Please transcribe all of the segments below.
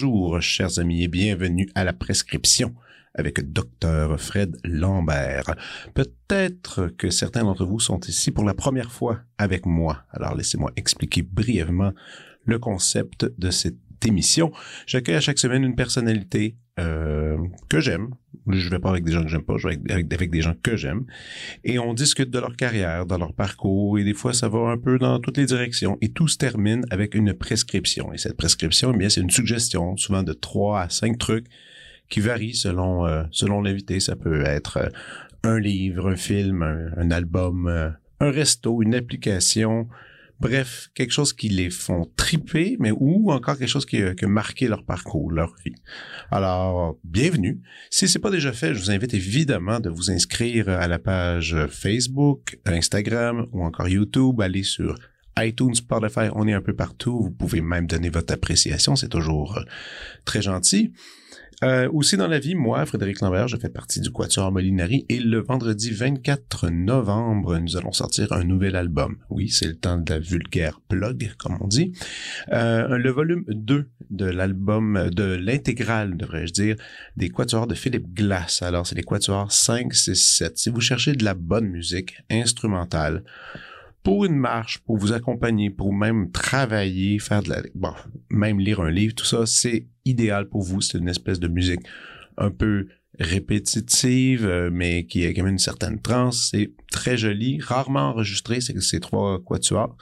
Bonjour, chers amis, et bienvenue à la prescription avec Dr. Fred Lambert. Peut-être que certains d'entre vous sont ici pour la première fois avec moi. Alors laissez-moi expliquer brièvement le concept de cette émission. J'accueille à chaque semaine une personnalité euh, que j'aime. Je vais pas avec des gens que j'aime pas, je vais avec, des gens que j'aime. Et on discute de leur carrière, de leur parcours, et des fois ça va un peu dans toutes les directions. Et tout se termine avec une prescription. Et cette prescription, eh bien, c'est une suggestion, souvent de trois à cinq trucs qui varient selon euh, selon l'invité. Ça peut être euh, un livre, un film, un, un album, euh, un resto, une application, Bref, quelque chose qui les font triper, mais ou encore quelque chose qui, a marqué leur parcours, leur vie. Alors, bienvenue. Si c'est pas déjà fait, je vous invite évidemment de vous inscrire à la page Facebook, Instagram ou encore YouTube. Allez sur iTunes, Spotify, on est un peu partout. Vous pouvez même donner votre appréciation, c'est toujours euh, très gentil. Euh, aussi dans la vie, moi, Frédéric Lambert, je fais partie du Quatuor Molinari et le vendredi 24 novembre, nous allons sortir un nouvel album. Oui, c'est le temps de la vulgaire plug, comme on dit. Euh, le volume 2 de l'album, de l'intégrale, devrais-je dire, des Quatuors de Philippe Glass. Alors, c'est les Quatuors 5, 6, 7. Si vous cherchez de la bonne musique instrumentale, pour une marche, pour vous accompagner, pour même travailler, faire de la, bon, même lire un livre, tout ça, c'est idéal pour vous. C'est une espèce de musique un peu répétitive, euh, mais qui a quand même une certaine trance. C'est très joli, rarement enregistré, c'est ces trois quatuors.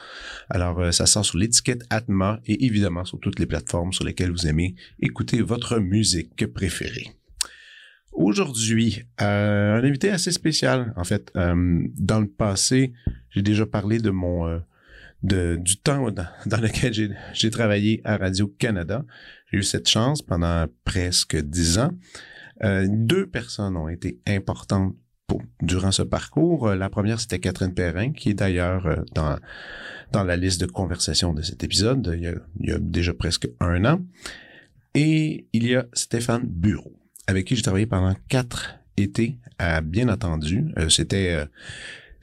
Alors, euh, ça sort sur l'étiquette Atma et évidemment sur toutes les plateformes sur lesquelles vous aimez écouter votre musique préférée. Aujourd'hui, euh, un invité assez spécial. En fait, dans le passé, j'ai déjà parlé de mon euh, de, du temps dans, lequel j'ai travaillé à Radio-Canada. J'ai eu cette chance pendant presque dix ans. Euh, deux personnes ont été importantes pour, durant ce parcours. Euh, la première, c'était Catherine Perrin, qui est d'ailleurs dans, dans la liste de conversation de cet épisode il y, a, il y a déjà presque un an. Et il y a Stéphane Bureau, avec qui j'ai travaillé pendant quatre étés, à bien entendu. c'était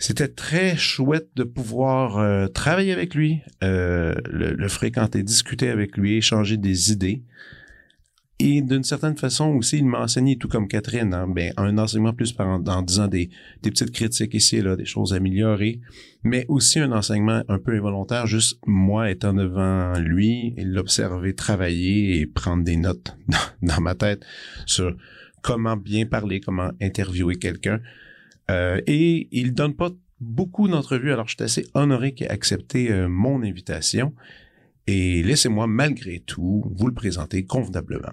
c'était très chouette de pouvoir euh, travailler avec lui, euh, le, fréquenter, discuter avec lui, échanger des idées. Et d'une certaine façon aussi, il m'a enseigné, tout comme Catherine, hein, ben, un enseignement plus par, en, disant des, des, petites critiques ici et là, des choses améliorées, mais aussi un enseignement un peu involontaire, juste moi étant devant lui et l'observer travailler et prendre des notes dans, dans ma tête sur comment bien parler, comment interviewer quelqu'un. Euh, et il donne pas beaucoup d'entrevues, alors je suis assez honoré qu'il ait accepté euh, mon invitation. Et laissez-moi malgré tout vous le présenter convenablement.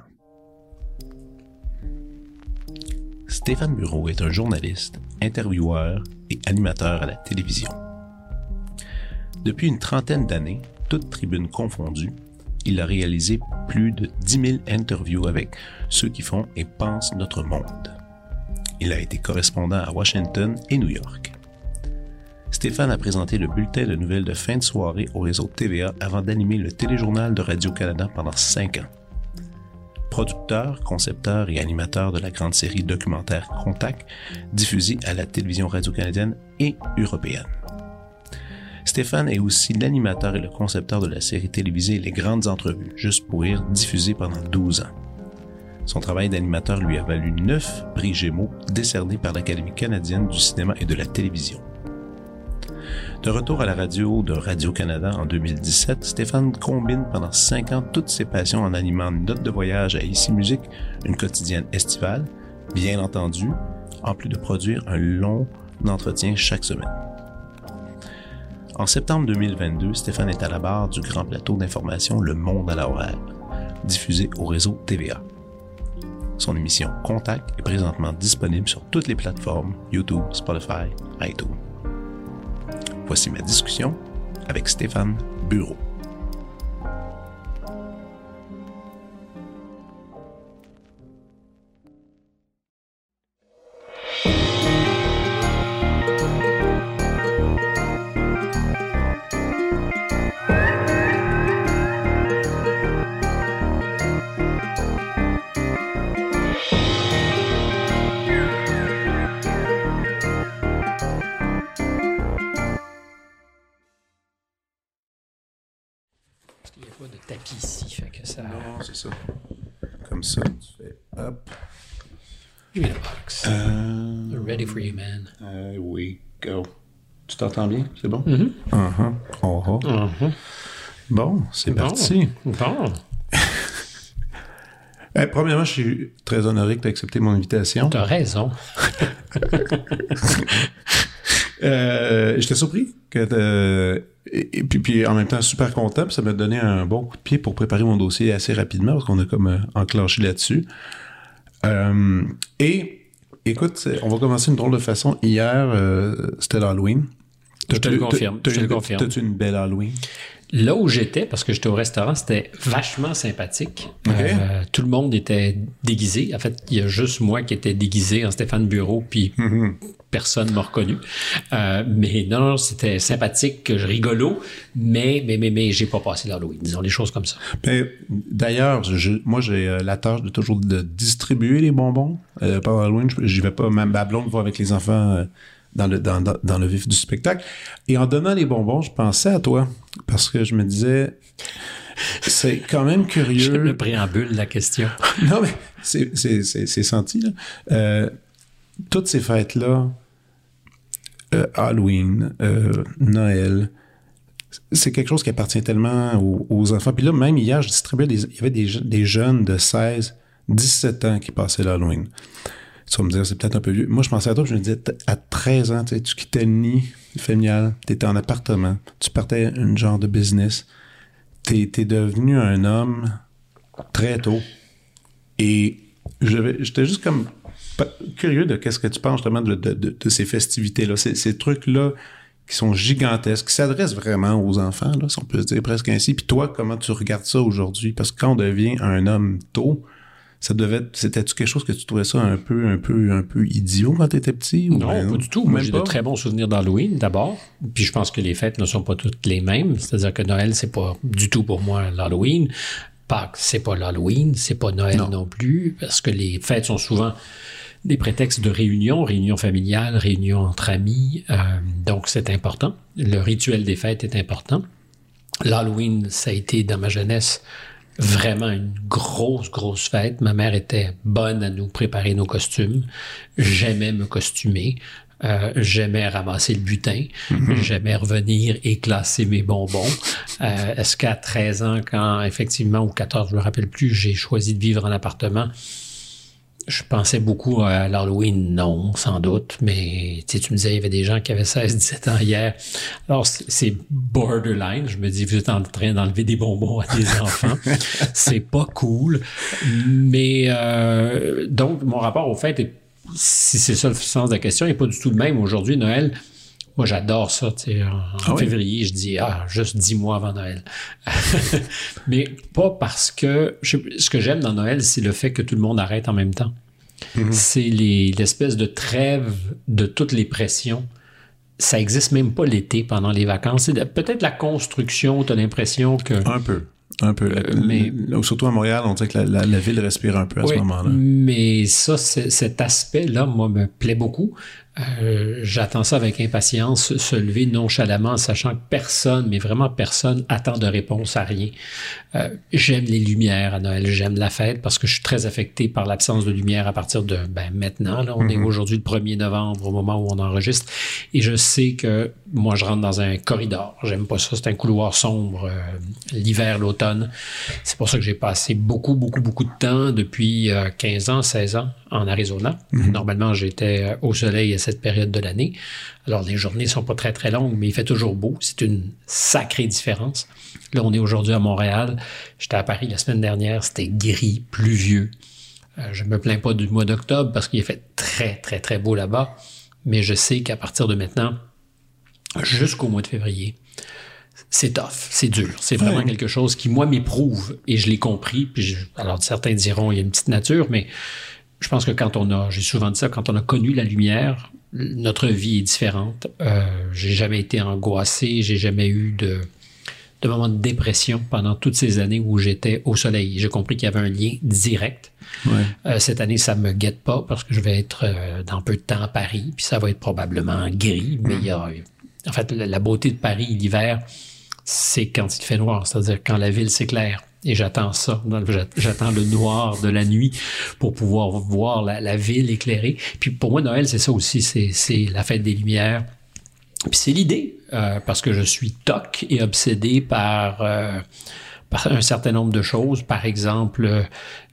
Stéphane Bureau est un journaliste, intervieweur et animateur à la télévision. Depuis une trentaine d'années, toutes tribunes confondues, il a réalisé plus de 10 000 interviews avec ceux qui font et pensent notre monde. Il a été correspondant à Washington et New York. Stéphane a présenté le bulletin de nouvelles de fin de soirée au réseau TVA avant d'animer le téléjournal de Radio-Canada pendant cinq ans. Producteur, concepteur et animateur de la grande série documentaire Contact, diffusée à la télévision radio-canadienne et européenne. Stéphane est aussi l'animateur et le concepteur de la série télévisée Les Grandes Entrevues, juste pour rire, diffusée pendant 12 ans. Son travail d'animateur lui a valu neuf prix Gémeaux décernés par l'Académie canadienne du cinéma et de la télévision. De retour à la radio de Radio-Canada en 2017, Stéphane combine pendant cinq ans toutes ses passions en animant une note de voyage à Ici Musique, une quotidienne estivale, bien entendu, en plus de produire un long entretien chaque semaine. En septembre 2022, Stéphane est à la barre du grand plateau d'information Le Monde à l'horaire, diffusé au réseau TVA. Son émission Contact est présentement disponible sur toutes les plateformes YouTube, Spotify, iTunes. Voici ma discussion avec Stéphane Bureau. Go. Tu t'entends bien? C'est bon? Mhm. Uh-huh. Oh, oh. Mhm. Bon, c'est parti. Bon. Eh, premièrement, je suis très honoré que tu aies accepté mon invitation. T'as raison. Euh, J'étais surpris que t'as- et, et puis, puis en même temps super content, puis ça m'a donné un bon coup de pied pour préparer mon dossier assez rapidement parce qu'on a comme euh, enclenché là-dessus. Euh, et écoute, on va commencer une drôle de façon. Hier, euh, c'était l'Halloween. Je te le confirme, je te le confirme. T'as-tu une belle Halloween? Là où j'étais, parce que j'étais au restaurant, c'était vachement sympathique. Euh, tout le monde était déguisé. En fait, il y a juste moi qui étais déguisé en Stéphane Bureau, puis Mhm. personne m'a reconnu. Euh, mais non, non, c'était sympathique, rigolo, mais mais mais mais j'ai pas passé l'Halloween. Disons les choses comme ça. Mais, D'ailleurs, moi, j'ai euh, la tâche de toujours de distribuer les bonbons. Euh, pendant Halloween, je- j'y vais pas. Même ma blonde va avec les enfants dans, le, dans, dans, le vif du spectacle. Et en donnant les bonbons, je pensais à toi. Parce que je me disais, c'est quand même curieux. le préambule de la question. Non, mais c'est- c'est c'est- c'est senti, là. Euh, toutes ces fêtes-là, euh, Halloween, euh, Noël, c'est quelque chose qui appartient tellement aux, aux enfants. Puis là, même hier, je distribuais des, il y avait des, des jeunes de 16, 17 ans qui passaient l'Halloween. Tu vas me dire, c'est peut-être un peu vieux. Moi, je pensais à toi, je me disais, à 13 ans, tu quittais le nid familial, tu étais en appartement, tu partais un genre de business, tu es devenu un homme très tôt. Et j'étais juste comme curieux de qu'est-ce que tu penses justement de, de- de- de ces festivités-là, ces, ces trucs-là qui sont gigantesques, qui s'adressent vraiment aux enfants, là, si on peut se dire presque ainsi. Puis toi, comment tu regardes ça aujourd'hui? Parce que quand on devient un homme tôt, ça devait être- c'était-tu quelque chose que tu trouvais ça un peu, un peu, un peu idiot quand tu étais petit? ou Non, ben pas du tout. Moi, Même j'ai de très bons souvenirs d'Halloween, d'abord. Puis je pense que les fêtes ne sont pas toutes les mêmes. C'est-à-dire que Noël, c'est pas du tout pour moi l'Halloween. Pâques, c'est pas l'Halloween, c'est pas Noël Non. non. plus, parce que les fêtes sont souvent des prétextes de réunion, réunion familiale, réunion entre amis. euh, donc, c'est important. Le rituel des fêtes est important. L'Halloween, ça a été dans ma jeunesse vraiment une grosse, grosse fête. Ma mère était bonne à nous préparer nos costumes. J'aimais me costumer. Euh, j'aimais ramasser le butin. J'aimais revenir et classer mes bonbons. Euh, Est-ce qu'à 13 ans, quand effectivement, ou 14, je me rappelle plus, j'ai choisi de vivre en appartement, je pensais beaucoup à l'Halloween, non, sans doute, mais tu me disais, il y avait des gens qui avaient 16, 17 ans hier. Alors, c'est borderline. Je me dis, vous êtes en train d'enlever des bonbons à des enfants. c'est pas cool. Mais, euh, donc, mon rapport au fait, si c'est ça le sens de la question, n'est pas du tout le même. Aujourd'hui, Noël, moi, j'adore ça. tu sais, En, Ah oui? février, je dis, ah, juste dix mois avant Noël. Mais pas parce que. je- ce que j'aime dans Noël, c'est le fait que tout le monde arrête en même temps. C'est les- l'espèce de trêve de toutes les pressions. Ça existe même pas l'été pendant les vacances. C'est peut-être la construction, tu as l'impression que. Un peu. Un peu. La- mais- surtout à Montréal, on dirait que la, la- la ville respire un peu à Oui, ce moment-là. Mais ça, c'est- cet aspect-là, moi, me plaît beaucoup. Euh, J'attends ça avec impatience, se lever nonchalamment, sachant que personne, mais vraiment personne, attend de réponse à rien. Euh, j'aime les lumières à Noël, j'aime la fête parce que je suis très affecté par l'absence de lumière à partir de ben, maintenant. Là, on est aujourd'hui le 1er novembre au moment où on enregistre. Et je sais que moi, je rentre dans un corridor. J'aime pas ça. C'est un couloir sombre euh, l'hiver, l'automne. C'est pour ça que j'ai passé beaucoup, beaucoup, beaucoup de temps depuis euh, 15 ans, 16 ans en Arizona. Normalement, j'étais au soleil à cette période de l'année. Alors, les journées sont pas très, très longues, mais il fait toujours beau. C'est une sacrée différence. Là, on est aujourd'hui à Montréal. J'étais à Paris la semaine dernière. C'était gris, pluvieux. Euh, je me plains pas du mois d'octobre parce qu'il fait très, très, très beau là-bas. Mais je sais qu'à partir de maintenant, jusqu'au mois de février, c'est tough, c'est dur. C'est vraiment quelque chose qui, moi, m'éprouve et je l'ai compris. Puis je- alors, certains diront, il y a une petite nature, mais je pense que quand on a, j'ai souvent dit ça, quand on a connu la lumière, notre vie est différente. Euh, j'ai jamais été angoissé, j'ai jamais eu de, de moment de dépression pendant toutes ces années où j'étais au soleil. J'ai compris qu'il y avait un lien direct. Ouais. Euh, cette année, ça me guette pas parce que je vais être euh, dans peu de temps à Paris, puis ça va être probablement gris, mais il y a, en fait, la, la beauté de Paris l'hiver, c'est quand il fait noir, c'est-à-dire quand la ville s'éclaire. Et j'attends ça, j'attends le noir de la nuit pour pouvoir voir la, ville éclairée. Puis pour moi, Noël, c'est ça aussi, c'est la fête des Lumières. Puis c'est l'idée, euh, parce que je suis toc et obsédé par, euh, par un certain nombre de choses. Par exemple,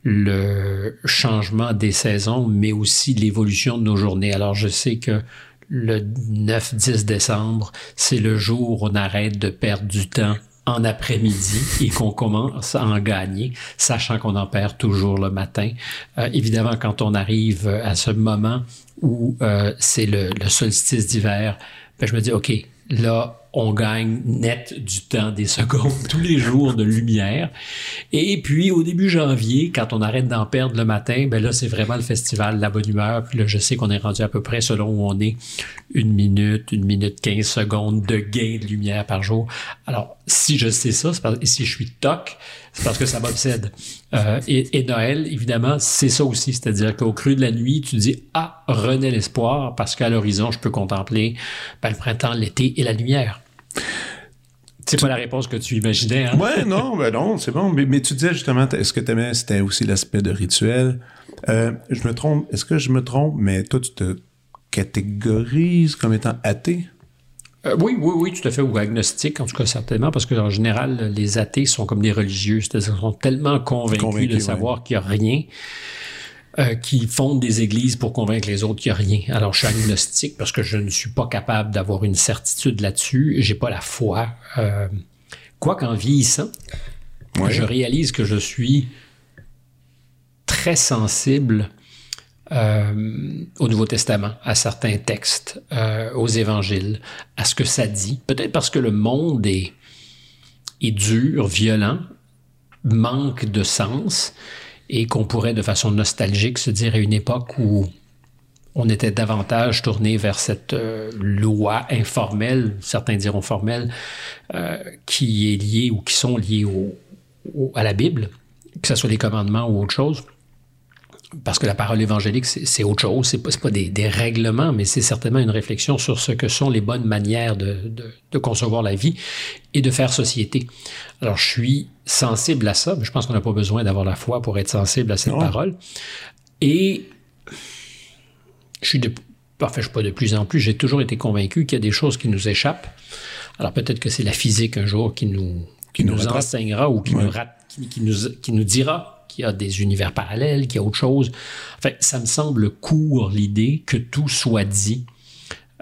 le changement des saisons, mais aussi l'évolution de nos journées. Alors je sais que le 9-10 décembre, c'est le jour où on arrête de perdre du temps en après-midi et qu'on commence à en gagner, sachant qu'on en perd toujours le matin. Euh, évidemment, quand on arrive à ce moment où euh, c'est le, le, solstice d'hiver, ben, je me dis, OK, là, on gagne net du temps, des secondes, tous les jours de lumière. Et puis, au début janvier, quand on arrête d'en perdre le matin, ben là, c'est vraiment le festival la bonne humeur. Puis là, je sais qu'on est rendu à peu près, selon où on est, une minute, une minute quinze secondes de gain de lumière par jour. Alors, si je sais ça, et si je suis toc, c'est parce que ça m'obsède. Euh, et, Noël, évidemment, c'est ça aussi. C'est-à-dire qu'au creux de la nuit, tu dis, ah, renaît l'espoir, parce qu'à l'horizon, je peux contempler ben, le printemps, l'été et la lumière. C'est pas la réponse que tu imaginais. Hein? Ouais, non, ben non, c'est bon. Mais, tu disais justement, est-ce que tu aimais, c'était aussi l'aspect de rituel? Euh, je me trompe, est-ce que je me trompe, mais toi, tu te catégorises comme étant athée? Euh, oui, oui, oui, tout à fait, ou agnostique, en tout cas certainement, parce qu'en général, les athées sont comme des religieux, c'est-à-dire qu'ils sont tellement convaincus, de savoir qu'il n'y a rien, euh, qui fondent des églises pour convaincre les autres qu'il n'y a rien. Alors, je suis agnostique parce que je ne suis pas capable d'avoir une certitude là-dessus, j'ai pas la foi. Euh, quoi qu'en vieillissant, je réalise que je suis très sensible euh, au Nouveau Testament, à certains textes, euh, aux évangiles, à ce que ça dit. Peut-être parce que le monde est, est dur, violent, manque de sens, et qu'on pourrait de façon nostalgique se dire à une époque où on était davantage tourné vers cette euh, loi informelle, certains diront formelle, euh, qui est liée ou qui sont liées au, à la Bible, que ce soit les commandements ou autre chose parce que la parole évangélique, c'est autre chose. C'est pas, pas des, des, règlements, mais c'est certainement une réflexion sur ce que sont les bonnes manières de, de, de, concevoir la vie et de faire société. Alors, je suis sensible à ça, mais je pense qu'on n'a pas besoin d'avoir la foi pour être sensible à cette parole. Et je suis de, enfin, je suis pas de plus en plus, j'ai toujours été convaincu qu'il y a des choses qui nous échappent. Alors, peut-être que c'est la physique un jour qui nous, qui, nous, enseignera ou qui, nous, qui, nous, qui nous dira qu'il y a des univers parallèles, qu'il y a autre chose. Enfin, ça me semble court l'idée que tout soit dit.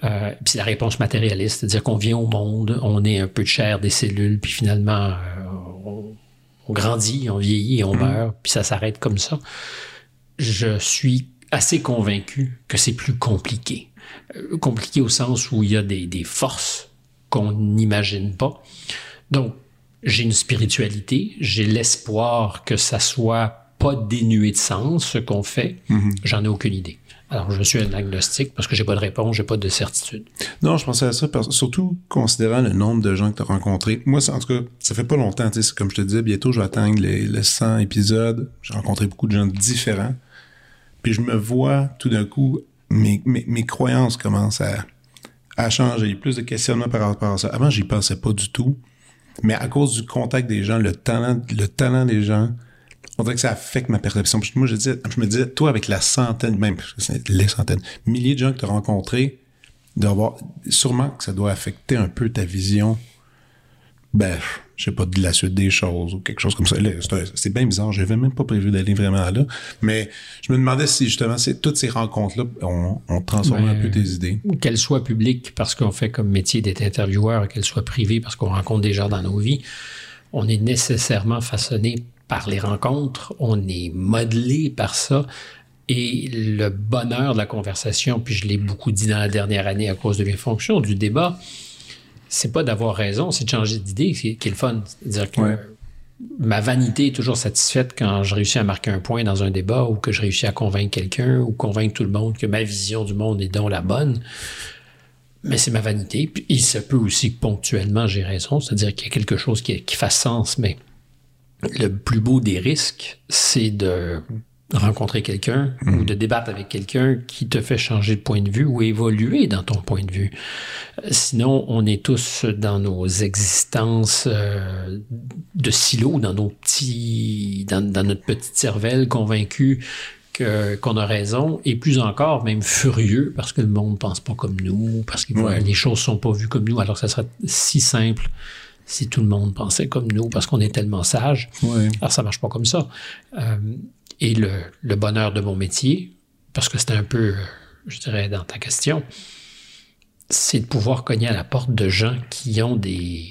Euh, puis c'est la réponse matérialiste, c'est-à-dire qu'on vient au monde, on est un peu de chair des cellules, puis finalement euh, on, grandit, on vieillit, on mm-hmm. meurt, puis ça s'arrête comme ça. Je suis assez convaincu que c'est plus compliqué. Euh, compliqué au sens où il y a des, des forces qu'on n'imagine pas. Donc, j'ai une spiritualité, j'ai l'espoir que ça soit pas dénué de sens ce qu'on fait, mhm. j'en ai aucune idée. Alors, je suis un agnostique parce que j'ai pas de réponse, j'ai pas de certitude. Non, je pensais à ça, surtout considérant le nombre de gens que tu as rencontrés. Moi, en tout cas, ça fait pas longtemps, comme je te disais, bientôt je vais atteindre les, 100 épisodes. J'ai rencontré beaucoup de gens différents. Puis je me vois tout d'un coup, mes, mes, croyances commencent à, à changer. Il y a plus de questionnements par rapport à ça. Avant, j'y pensais pas du tout. Mais à cause du contact des gens, le talent, le talent des gens, on dirait que ça affecte ma perception. moi, je, disais, je me disais, toi, avec la centaine, même les centaines, milliers de gens que tu as rencontrés, sûrement que ça doit affecter un peu ta vision. Ben, je sais pas, de la suite des choses ou quelque chose comme ça. C'est bien bizarre, j'avais même pas prévu d'aller vraiment là. Mais je me demandais si justement toutes ces rencontres-là ont, on transformé un peu tes idées. Qu'elles soient publiques parce qu'on fait comme métier d'être intervieweur, qu'elles soient privées parce qu'on rencontre des gens dans nos vies, on est nécessairement façonné par les rencontres, on est modelé par ça. Et le bonheur de la conversation, puis je l'ai beaucoup dit dans la dernière année à cause de mes fonctions, du débat, c'est pas d'avoir raison, c'est de changer d'idée qui, est le fun. C'est-à-dire que ma vanité est toujours satisfaite quand je réussis à marquer un point dans un débat ou que je réussis à convaincre quelqu'un ou convaincre tout le monde que ma vision du monde est donc la bonne. Mais c'est ma vanité. Puis il se peut aussi que ponctuellement j'ai raison, c'est-à-dire qu'il y a quelque chose qui, qui fasse sens, mais le plus beau des risques, c'est de rencontrer quelqu'un ou de débattre avec quelqu'un qui te fait changer de point de vue ou évoluer dans ton point de vue. Sinon, on est tous dans nos existences euh, de silos, dans nos petits, dans, notre petite cervelle, convaincus que, qu'on a raison, et plus encore, même furieux parce que le monde pense pas comme nous, parce que les choses sont pas vues comme nous, alors ça serait si simple si tout le monde pensait comme nous parce qu'on est tellement sage. Alors ça marche pas comme ça. Euh, et le, bonheur de mon métier, parce que c'est un peu, je dirais, dans ta question, c'est de pouvoir cogner à la porte de gens qui ont des,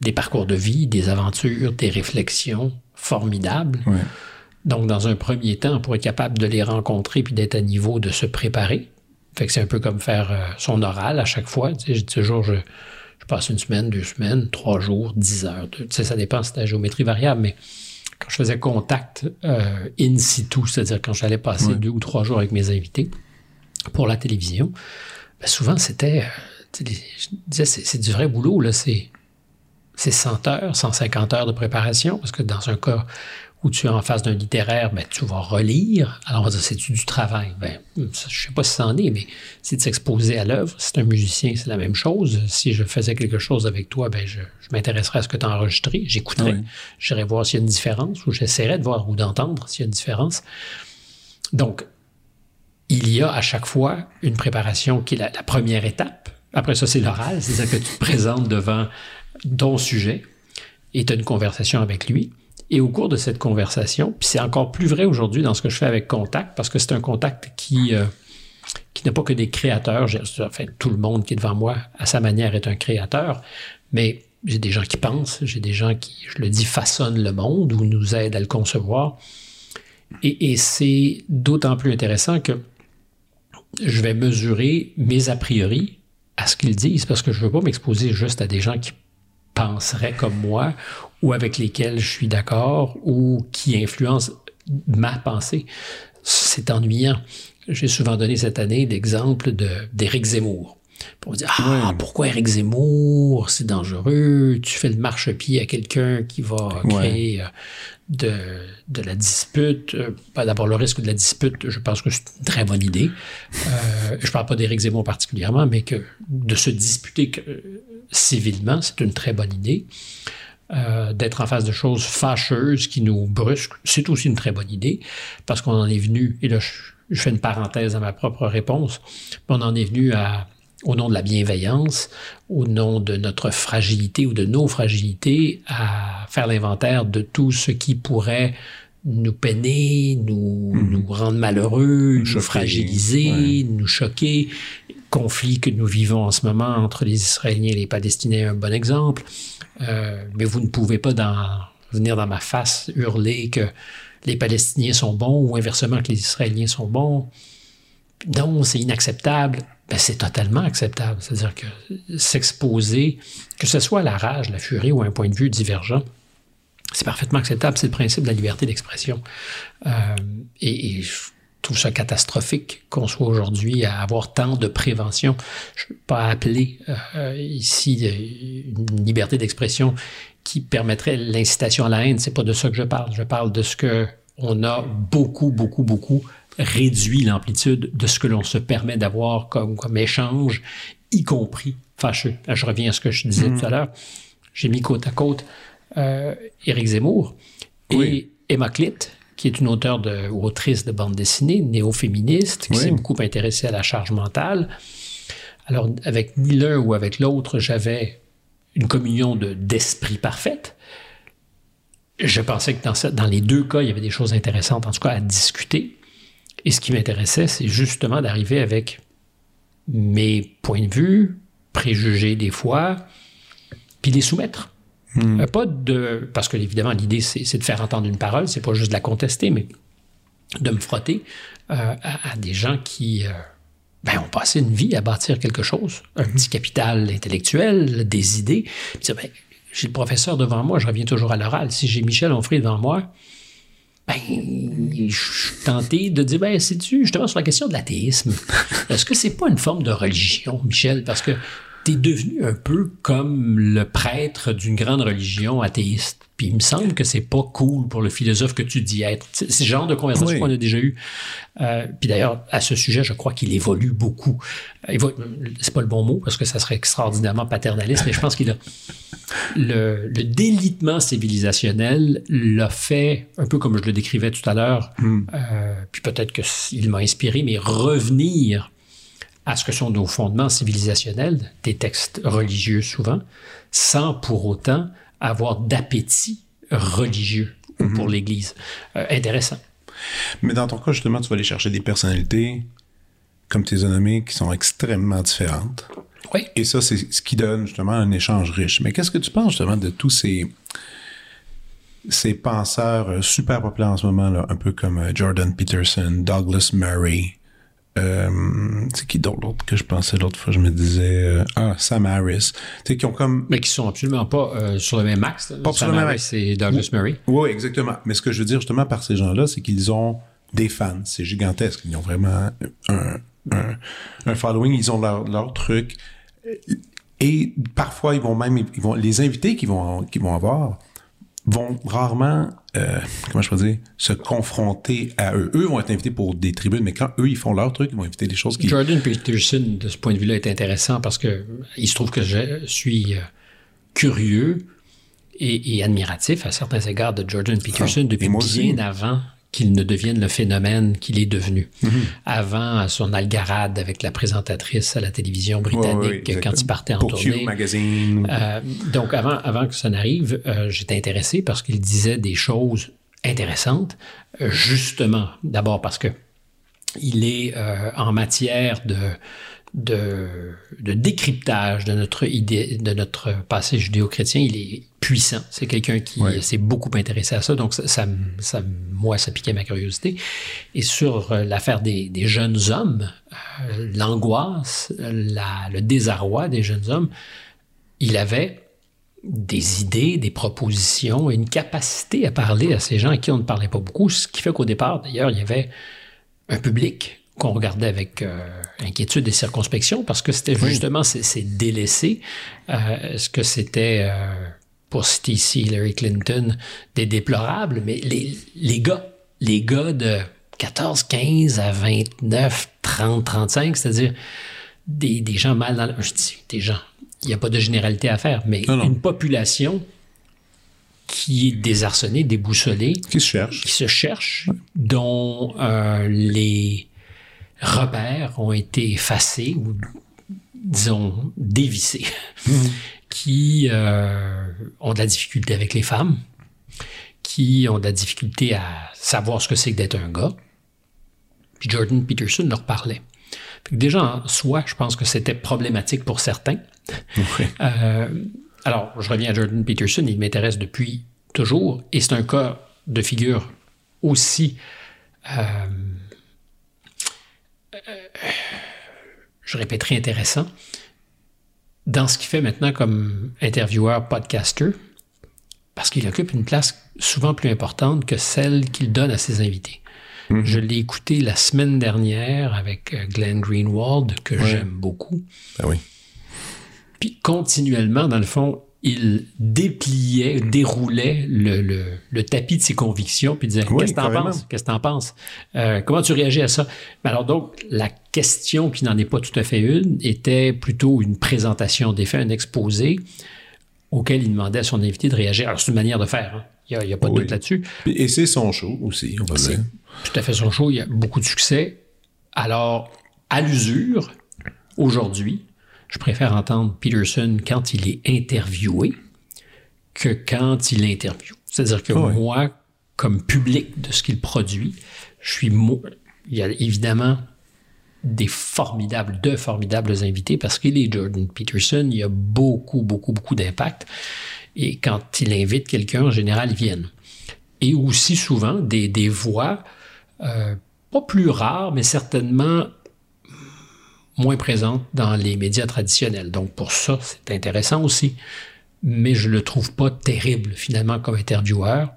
des parcours de vie, des aventures, des réflexions formidables. Donc, dans un premier temps, pour être capable de les rencontrer puis d'être à niveau de se préparer. Fait que c'est un peu comme faire euh, son oral à chaque fois. Tu sais, toujours, je, je passe une semaine, deux semaines, trois jours, dix heures. Tu sais, ça dépend, c'est la géométrie variable, mais quand je faisais contact euh, in situ, c'est-à-dire quand j'allais passer deux ou trois jours avec mes invités pour la télévision, ben souvent c'était, euh, je disais, c'est du vrai boulot, là, c'est 100 heures, 150 heures de préparation, parce que dans un cas où tu es en face d'un littéraire, ben, tu vas relire. Alors, on va dire, c'est-tu du travail? Ben, je ne sais pas si c'en est, mais c'est de s'exposer à l'œuvre. C'est un musicien, c'est la même chose. Si je faisais quelque chose avec toi, ben, je, m'intéresserais à ce que tu as enregistré. J'écouterais. J'irais voir s'il y a une différence ou j'essaierais de voir ou d'entendre s'il y a une différence. Donc, il y a à chaque fois une préparation qui est la, la première étape. Après ça, c'est l'oral, c'est-à-dire que tu te présentes devant ton sujet et tu as une conversation avec lui. Et au cours de cette conversation, puis c'est encore plus vrai aujourd'hui dans ce que je fais avec Contact, parce que c'est un contact qui, euh, qui n'a pas que des créateurs. Enfin, tout le monde qui est devant moi, à sa manière, est un créateur, mais j'ai des gens qui pensent, j'ai des gens qui, je le dis, façonnent le monde ou nous aident à le concevoir. Et, et c'est d'autant plus intéressant que je vais mesurer mes a priori à ce qu'ils disent, parce que je ne veux pas m'exposer juste à des gens qui penseraient comme moi ou avec lesquels je suis d'accord ou qui influencent ma pensée. C'est ennuyant. J'ai souvent donné cette année l'exemple d'Éric Zemmour. Pour dire, ah, pourquoi Éric Zemmour, c'est dangereux, tu fais le marchepied à quelqu'un qui va créer euh, de, de, la dispute. Euh, d'abord, le risque de la dispute, je pense que c'est une très bonne idée. Euh, je ne parle pas d'Éric Zemmour particulièrement, mais que de se disputer civilement, c'est une très bonne idée. Euh, d'être en face de choses fâcheuses qui nous brusquent, c'est aussi une très bonne idée, parce qu'on en est venu, et là je, fais une parenthèse à ma propre réponse, on en est venu à, au nom de la bienveillance, au nom de notre fragilité ou de nos fragilités, à faire l'inventaire de tout ce qui pourrait nous peiner, nous, mhm. nous rendre malheureux, nous fragiliser, nous choquer. Conflit que nous vivons en ce moment entre les Israéliens et les Palestiniens, un bon exemple. Euh, mais vous ne pouvez pas venir dans ma face hurler que les Palestiniens sont bons ou inversement que les Israéliens sont bons. Non, c'est inacceptable. Ben, c'est totalement acceptable. C'est-à-dire que s'exposer, que ce soit la rage, la furie ou un point de vue divergent, c'est parfaitement acceptable. C'est le principe de la liberté d'expression. Euh, et, je trouve ça catastrophique qu'on soit aujourd'hui à avoir tant de prévention. Je ne peux pas appeler euh, ici une liberté d'expression qui permettrait l'incitation à la haine. C'est pas de ça que je parle. Je parle de ce que on a beaucoup, beaucoup, beaucoup réduit l'amplitude de ce que l'on se permet d'avoir comme, comme échange, y compris fâcheux. je reviens à ce que je disais mmh. tout à l'heure. J'ai mis côte à côte euh, Éric Zemmour et Emma Clitt, qui est une auteure de, ou autrice de bande dessinée, néo-féministe, qui s'est beaucoup intéressée à la charge mentale. Alors, avec ni l'un ou avec l'autre, j'avais une communion de, d'esprit parfaite. Je pensais que dans, dans les deux cas, il y avait des choses intéressantes, en tout cas, à discuter. Et ce qui m'intéressait, c'est justement d'arriver avec mes points de vue, préjugés des fois, puis les soumettre. Hmm. Euh, pas de. Parce que, évidemment, l'idée, c'est de faire entendre une parole, c'est pas juste de la contester, mais de me frotter euh, à, des gens qui euh, ben, ont passé une vie à bâtir quelque chose, un petit capital intellectuel, des idées. Puis, ben, j'ai le professeur devant moi, je reviens toujours à l'oral. Si j'ai Michel Onfray devant moi, ben, je suis tenté de dire, ben, c'est-tu justement sur la question de l'athéisme? Est-ce que c'est pas une forme de religion, Michel? Parce que tu es devenu un peu comme le prêtre d'une grande religion athéiste. Puis il me semble que c'est pas cool pour le philosophe que tu dis être. C'est ce genre de conversation qu'on a déjà eu. Euh, puis d'ailleurs, à ce sujet, je crois qu'il évolue beaucoup. C'est pas le bon mot parce que ça serait extraordinairement paternaliste, mais je pense qu'il a le, délitement civilisationnel l'a fait un peu comme je le décrivais tout à l'heure. Hmm. Euh, puis peut-être qu'il m'a inspiré, mais revenir à ce que sont nos fondements civilisationnels, des textes religieux souvent, sans pour autant avoir d'appétit religieux mhm. pour l'Église. Euh, intéressant. Mais dans ton cas, justement, tu vas aller chercher des personnalités, comme tes qui sont extrêmement différentes. Oui. Et ça, c'est ce qui donne justement un échange riche. Mais qu'est-ce que tu penses justement de tous ces, ces penseurs euh, super populaires en ce moment, là, un peu comme euh, Jordan Peterson, Douglas Murray, euh, c'est qui d'autre que je pensais l'autre fois? Je me disais euh, ah Sam Harris. Tu qui ont comme mais qui sont absolument pas euh, sur le même axe pas sur le même axe c'est Douglas Murray. Oui exactement. Mais ce que je veux dire justement par ces gens-là c'est qu'ils ont des fans. C'est gigantesque. Ils ont vraiment un, un, following. Ils ont leur, leur truc. Et parfois ils vont même ils vont les invités qu'ils vont qu'ils vont avoir vont rarement, euh, comment je peux dire, se confronter à eux. Eux vont être invités pour des tribunes, mais quand eux, ils font leur truc, ils vont inviter des choses qui... Jordan Peterson, de ce point de vue-là, est intéressant parce que il se trouve que je suis euh, curieux et, admiratif à certains égards de Jordan Peterson ah, depuis bien avant qu'il ne devienne le phénomène qu'il est devenu. Mhm. Avant son algarade avec la présentatrice à la télévision britannique quand il partait en Pour tournée. Magazine. Euh, donc avant, avant que ça n'arrive, euh, j'étais intéressé parce qu'il disait des choses intéressantes, euh, justement, d'abord parce que il est en matière de de, de, décryptage de notre idée, de notre passé judéo-chrétien, il est puissant. C'est quelqu'un qui s'est beaucoup intéressé à ça, donc ça, ça, moi, ça piquait ma curiosité. Et sur euh, l'affaire des, des, jeunes hommes, euh, l'angoisse, le désarroi des jeunes hommes, il avait des idées, des propositions une capacité à parler à ces gens à qui on ne parlait pas beaucoup, ce qui fait qu'au départ, d'ailleurs, il y avait un public qu'on regardait avec euh, inquiétude et circonspection parce que c'était justement ces, délaissés. Euh, Est-ce que c'était, euh, pour citer ici Hillary Clinton, des déplorables, mais les, les gars, les gars de 14, 15 à 29, 30, 35, c'est-à-dire des, des, gens mal dans le... Je dis des gens, il n'y a pas de généralité à faire, mais une population qui est désarçonnée, déboussolée. Qui se cherche. Qui se cherche, dont les repères ont été effacés ou, disons, dévissés, mhm. qui euh, ont de la difficulté avec les femmes, qui ont de la difficulté à savoir ce que c'est que d'être un gars. Puis Jordan Peterson leur parlait. déjà, en soi, je pense que c'était problématique pour certains. Euh, alors, je reviens à Jordan Peterson, il m'intéresse depuis toujours, et c'est un cas de figure aussi euh, je répéterai intéressant, dans ce qu'il fait maintenant comme intervieweur, podcaster, parce qu'il occupe une place souvent plus importante que celle qu'il donne à ses invités. Mhm. Je l'ai écouté la semaine dernière avec euh, Glenn Greenwald, que j'aime beaucoup. Ah oui. Puis continuellement, dans le fond, il dépliait, déroulait le, tapis de ses convictions, puis disait Qu'est-ce que t'en penses? Qu'est-ce que t'en penses? Euh, Comment tu réagis à ça? Alors, donc, la question qui n'en est pas tout à fait une était plutôt une présentation des faits, un exposé auquel il demandait à son invité de réagir. Alors, c'est une manière de faire, hein. il n'y a, pas de doute là-dessus. Et c'est son show aussi, on va dire. Tout à fait son show, il y a beaucoup de succès. Alors, à l'usure, aujourd'hui, je préfère entendre Peterson quand il est interviewé que quand il interviewe. C'est-à-dire que ah moi, comme public de ce qu'il produit, je suis. Il y a évidemment des formidables, de formidables invités parce qu'il est Jordan Peterson, il y a beaucoup, beaucoup, beaucoup d'impact. Et quand il invite quelqu'un, en général, ils viennent. Et aussi souvent des, des voix, euh, pas plus rares, mais certainement moins présente dans les médias traditionnels. Donc pour ça, c'est intéressant aussi, mais je le trouve pas terrible finalement comme intervieweur.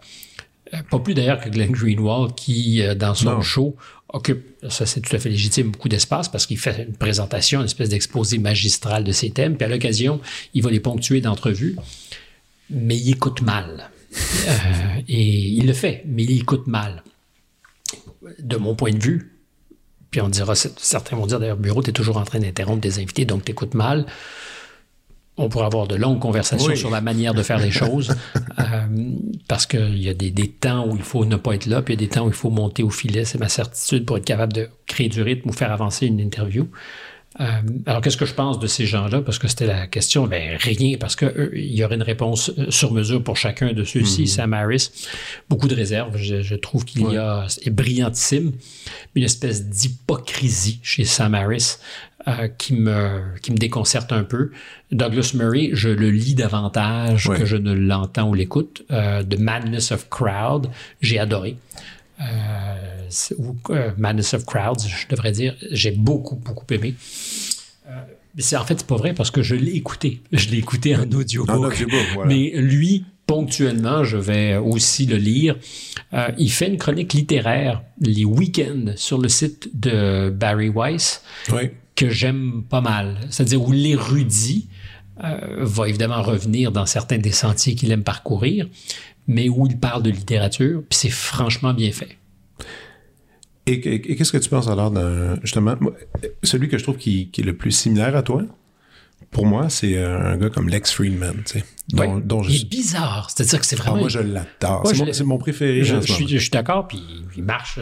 Euh, pas plus d'ailleurs que Glenn Greenwald qui, euh, dans son show, occupe, ça c'est tout à fait légitime, beaucoup d'espace parce qu'il fait une présentation, une espèce d'exposé magistral de ses thèmes, puis à l'occasion, il va les ponctuer d'entrevues, mais il écoute mal. et il le fait, mais il écoute mal. De mon point de vue, puis on dira, certains vont dire d'ailleurs, bureau, tu es toujours en train d'interrompre des invités, donc tu écoutes mal. On pourrait avoir de longues conversations sur la manière de faire les choses, euh, parce qu'il y a des, temps où il faut ne pas être là, puis il y a des temps où il faut monter au filet, c'est ma certitude, pour être capable de créer du rythme ou faire avancer une interview. Euh, alors, qu'est-ce que je pense de ces gens-là? Parce que c'était la question. Ben, rien, parce qu'il y aurait une réponse euh, sur mesure pour chacun de ceux-ci. Mm-hmm. Sam Harris, beaucoup de réserves. Je, trouve qu'il y a, est brillantissime, une espèce d'hypocrisie chez Sam Harris euh, qui, me, qui me déconcerte un peu. Douglas Murray, je le lis davantage que je ne l'entends ou l'écoute. Euh, The Madness of Crowd, j'ai adoré. Euh, ou euh, Madness of Crowds, je devrais dire, j'ai beaucoup, beaucoup aimé. c'est en fait, c'est pas vrai parce que je l'ai écouté. Je l'ai écouté en audiobook. Mais lui, ponctuellement, je vais aussi le lire. il fait une chronique littéraire les week-ends sur le site de Barry Weiss. Oui que j'aime pas mal. C'est-à-dire où l'érudit euh, va évidemment revenir dans certains des sentiers qu'il aime parcourir, mais où il parle de littérature, puis c'est franchement bien fait. Et, qu'est-ce que tu penses alors d'un, justement, celui que je trouve qui, est le plus similaire à toi? Pour moi, c'est un gars comme Lex Friedman, tu sais. Dont, je... Il est bizarre. C'est-à-dire que c'est vraiment. Ah, moi, je l'adore. C'est, mon, préféré. Je, suis, je suis d'accord, puis il marche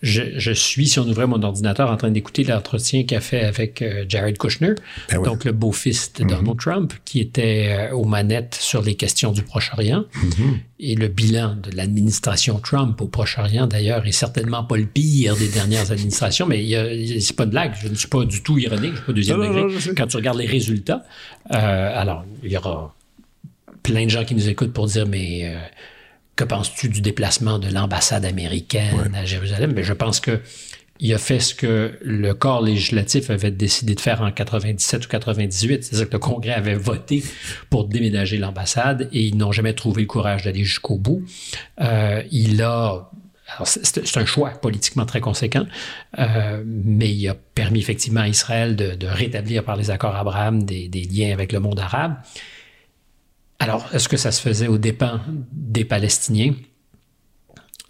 je, suis, si on ouvrait mon ordinateur, en train d'écouter l'entretien qu'a fait avec euh, Jared Kushner, ben donc le beau-fils de Donald mm-hmm. Trump, qui était euh, aux manettes sur les questions du Proche-Orient. Mm-hmm. Et le bilan de l'administration Trump au Proche-Orient, d'ailleurs, est certainement pas le pire des dernières administrations, mais c'est pas une blague. Je ne suis pas du tout ironique, je suis pas deuxième degré. Quand tu regardes les résultats, euh, alors, il y aura plein de gens qui nous écoutent pour dire, mais que penses-tu du déplacement de l'ambassade américaine à Jérusalem? Mais je pense que il a fait ce que le corps législatif avait décidé de faire en 97 ou 98, c'est-à-dire que le Congrès avait voté pour déménager l'ambassade et ils n'ont jamais trouvé le courage d'aller jusqu'au bout. Euh, il a c'est un choix politiquement très conséquent, euh, mais il a permis effectivement à Israël de, rétablir par les accords Abraham des, des liens avec le monde arabe. Alors, est-ce que ça se faisait aux dépens des Palestiniens?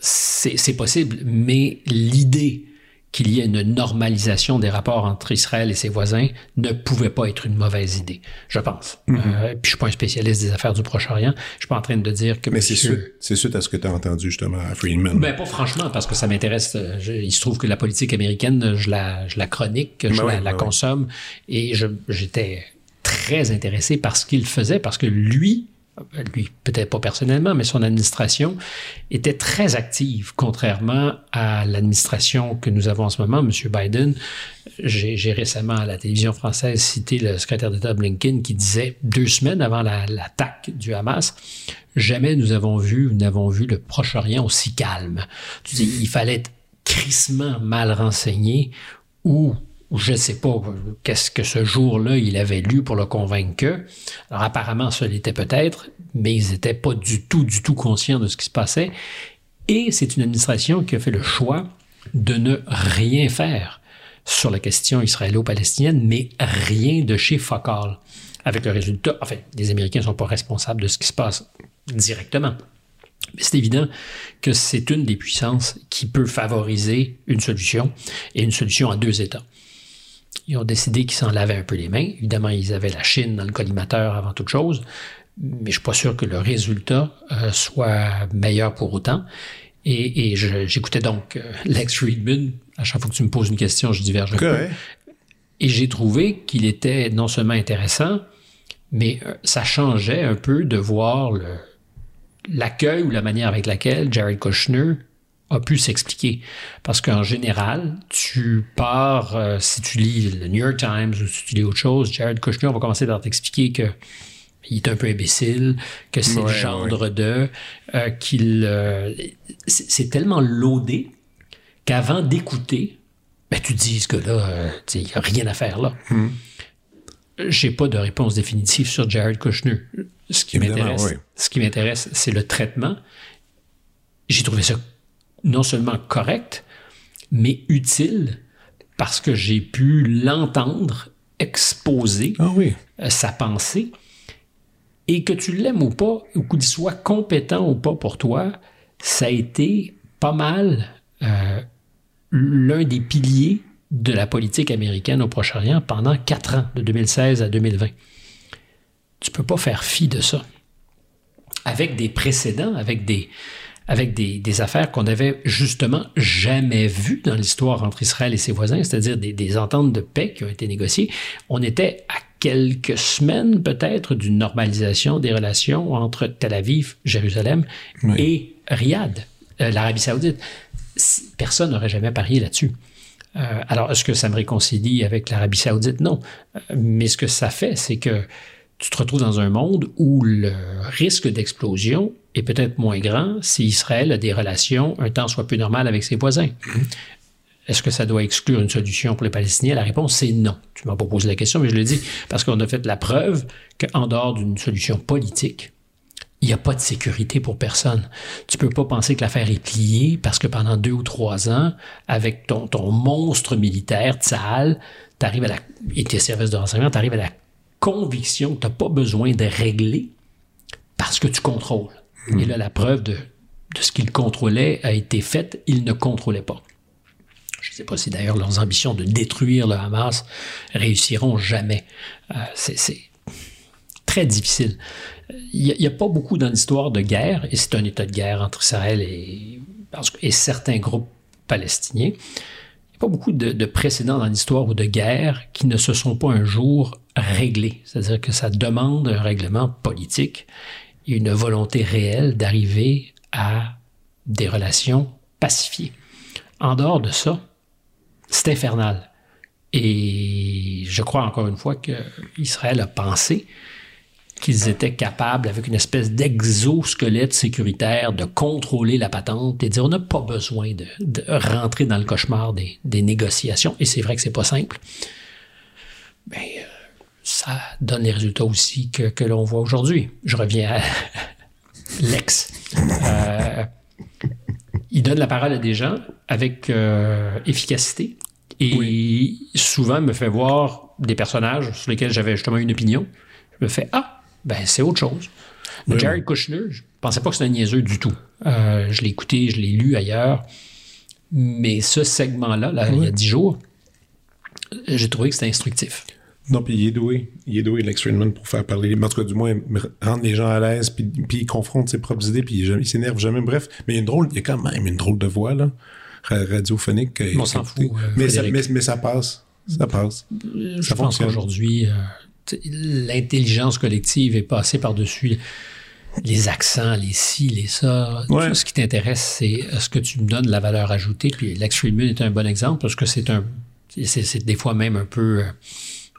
C'est possible, mais l'idée qu'il y ait une normalisation des rapports entre Israël et ses voisins ne pouvait pas être une mauvaise idée, je pense. Mm-hmm. Euh, puis je suis pas un spécialiste des affaires du Proche-Orient. Je suis pas en train de dire que. Mais c'est suite, à ce que tu as entendu justement à Friedman. Ben pas franchement, parce que ça m'intéresse. Euh, il se trouve que la politique américaine, je la, je la chronique, je ben la, ben consomme, et j'étais très intéressé par ce qu'il faisait parce que lui, lui peut-être pas personnellement, mais son administration était très active, contrairement à l'administration que nous avons en ce moment, M. Biden. J'ai récemment à la télévision française cité le secrétaire d'État Blinken qui disait deux semaines avant l'attaque du Hamas, jamais nous avons vu, nous n'avons vu le Proche-Orient aussi calme. Tu dis, il fallait être crissement mal renseigné ou je ne sais pas qu'est-ce que ce jour-là il avait lu pour le convaincre. Alors apparemment, ça l'était peut-être, mais ils n'étaient pas du tout, du tout conscients de ce qui se passait. Et c'est une administration qui a fait le choix de ne rien faire sur la question israélo-palestinienne, mais rien de chez Focal. Avec le résultat, enfin, les Américains ne sont pas responsables de ce qui se passe directement. Mais c'est évident que c'est une des puissances qui peut favoriser une solution, et une solution à deux États. Ils ont décidé qu'ils s'en lavaient un peu les mains. Évidemment, ils avaient la Chine dans le collimateur avant toute chose, mais je suis pas sûr que le résultat euh, soit meilleur pour autant. Et, j'écoutais donc euh, Lex Friedman. À chaque fois que tu me poses une question, je diverge un peu. Et j'ai trouvé qu'il était non seulement intéressant, mais euh, ça changeait un peu de voir l'accueil ou la manière avec laquelle Jared Kushner a pu s'expliquer. Parce qu'en général, tu pars, euh, si tu lis le New York Times ou si tu lis autre chose, Jared Kushner va commencer par t'expliquer que il est un peu imbécile, que c'est le gendre de, euh, qu'il... Euh, c'est tellement laudé qu'avant d'écouter, ben, tu te dis que là, il n'y a rien à faire là. Hmm. J'ai pas de réponse définitive sur Jared Kushner. Ce qui m'intéresse, ce qui m'intéresse, c'est le traitement. J'ai trouvé ça non seulement correct, mais utile parce que j'ai pu l'entendre exposer ah euh, sa pensée. Et que tu l'aimes ou pas, ou qu'il soit compétent ou pas pour toi, ça a été pas mal euh, l'un des piliers de la politique américaine au Proche-Orient pendant quatre ans, de 2016 à 2020. Tu peux pas faire fi de ça. Avec des précédents, avec des, avec des, des affaires qu'on n'avait justement jamais vues dans l'histoire entre Israël et ses voisins, c'est-à-dire des, des, ententes de paix qui ont été négociées. On était à quelques semaines peut-être d'une normalisation des relations entre Tel Aviv, Jérusalem et Riyad, euh, l'Arabie saoudite. Personne n'aurait jamais parié là-dessus. Euh, alors, est-ce que ça me réconcilie avec l'Arabie saoudite? Non. Euh, mais ce que ça fait, c'est que tu te retrouves dans un monde où le risque d'explosion est peut-être moins grand si Israël a des relations un temps soit peu normales avec ses voisins. Mm-hmm. Est-ce que ça doit exclure une solution pour les Palestiniens? La réponse, c'est non. Tu m'as pas posé la question, mais je le dis parce qu'on a fait la preuve qu'en dehors d'une solution politique, il n'y a pas de sécurité pour personne. Tu peux pas penser que l'affaire est pliée parce que pendant deux ou trois ans, avec ton, ton monstre militaire, Tzahal, arrives à la, et tes services de renseignement, tu arrives à la conviction que tu n'as pas besoin de régler parce que tu contrôles. Et là, la preuve de, de ce qu'il contrôlait a été faite, il ne contrôlait pas. Je ne sais pas si d'ailleurs leurs ambitions de détruire le Hamas réussiront jamais. Euh, c'est très difficile. Il n'y a, pas beaucoup dans l'histoire de guerre, et c'est un état de guerre entre Israël et, et certains groupes palestiniens. Il n'y a pas beaucoup de, de précédents dans l'histoire ou de guerre qui ne se sont pas un jour réglés. C'est-à-dire que ça demande un règlement politique une volonté réelle d'arriver à des relations pacifiées. En dehors de ça, c'est infernal. Et je crois encore une fois qu'Israël a pensé qu'ils étaient capables, avec une espèce d'exosquelette sécuritaire, de contrôler la patente et dire on n'a pas besoin de, rentrer dans le cauchemar des, négociations. Et c'est vrai que c'est pas simple. Mais euh, ça donne les résultats aussi que, l'on voit aujourd'hui. Je reviens à l'ex. Euh, il donne la parole à des gens avec euh, efficacité et souvent me fait voir des personnages sur lesquels j'avais justement une opinion. Je me fais Ah, ben c'est autre chose. Jared Kushner, je pensais pas que c'était un niaiseux du tout. Euh, je l'ai écouté, je l'ai lu ailleurs. Mais ce segment-là, là, il y a dix jours, j'ai trouvé que c'était instructif. Non, puis il est doué. Il est doué, Lex Friedman, pour faire parler. En tout cas, du moins, rendre les gens à l'aise, puis, puis il confronte ses propres idées, puis il, s'énerve jamais. Bref, mais il y a, une drôle, il y a quand même une drôle de voix, là, radiophonique. On s'en fout. Euh, mais, ça, mais, ça passe. Ça passe. Je ça pense qu'aujourd'hui, euh, l'intelligence collective est passée par-dessus les accents, les ci, les ça. Tout ce qui t'intéresse, c'est est-ce que tu me donnes la valeur ajoutée. Puis Lex Friedman est un bon exemple parce que c'est un. C'est des fois même un peu. Euh,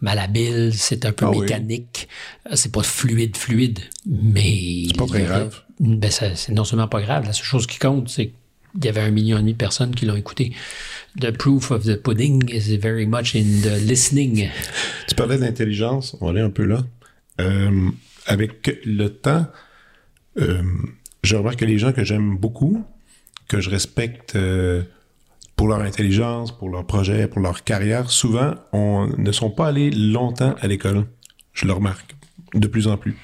malhabile, c'est un peu ah mécanique. Euh, c'est pas fluide, fluide, mais. C'est pas très grave. Ben c'est non seulement pas grave, la seule chose qui compte, c'est qu'il y avait un million et demi de personnes qui l'ont écouté. The proof of the pudding is very much in the listening. Tu parlais d'intelligence, on est un peu là. Euh, avec le temps, euh, je remarque que les gens que j'aime beaucoup, que je respecte pour leur intelligence, pour leur projet, pour leur carrière, souvent, on ne sont pas allés longtemps à l'école. Je le remarque de plus en plus.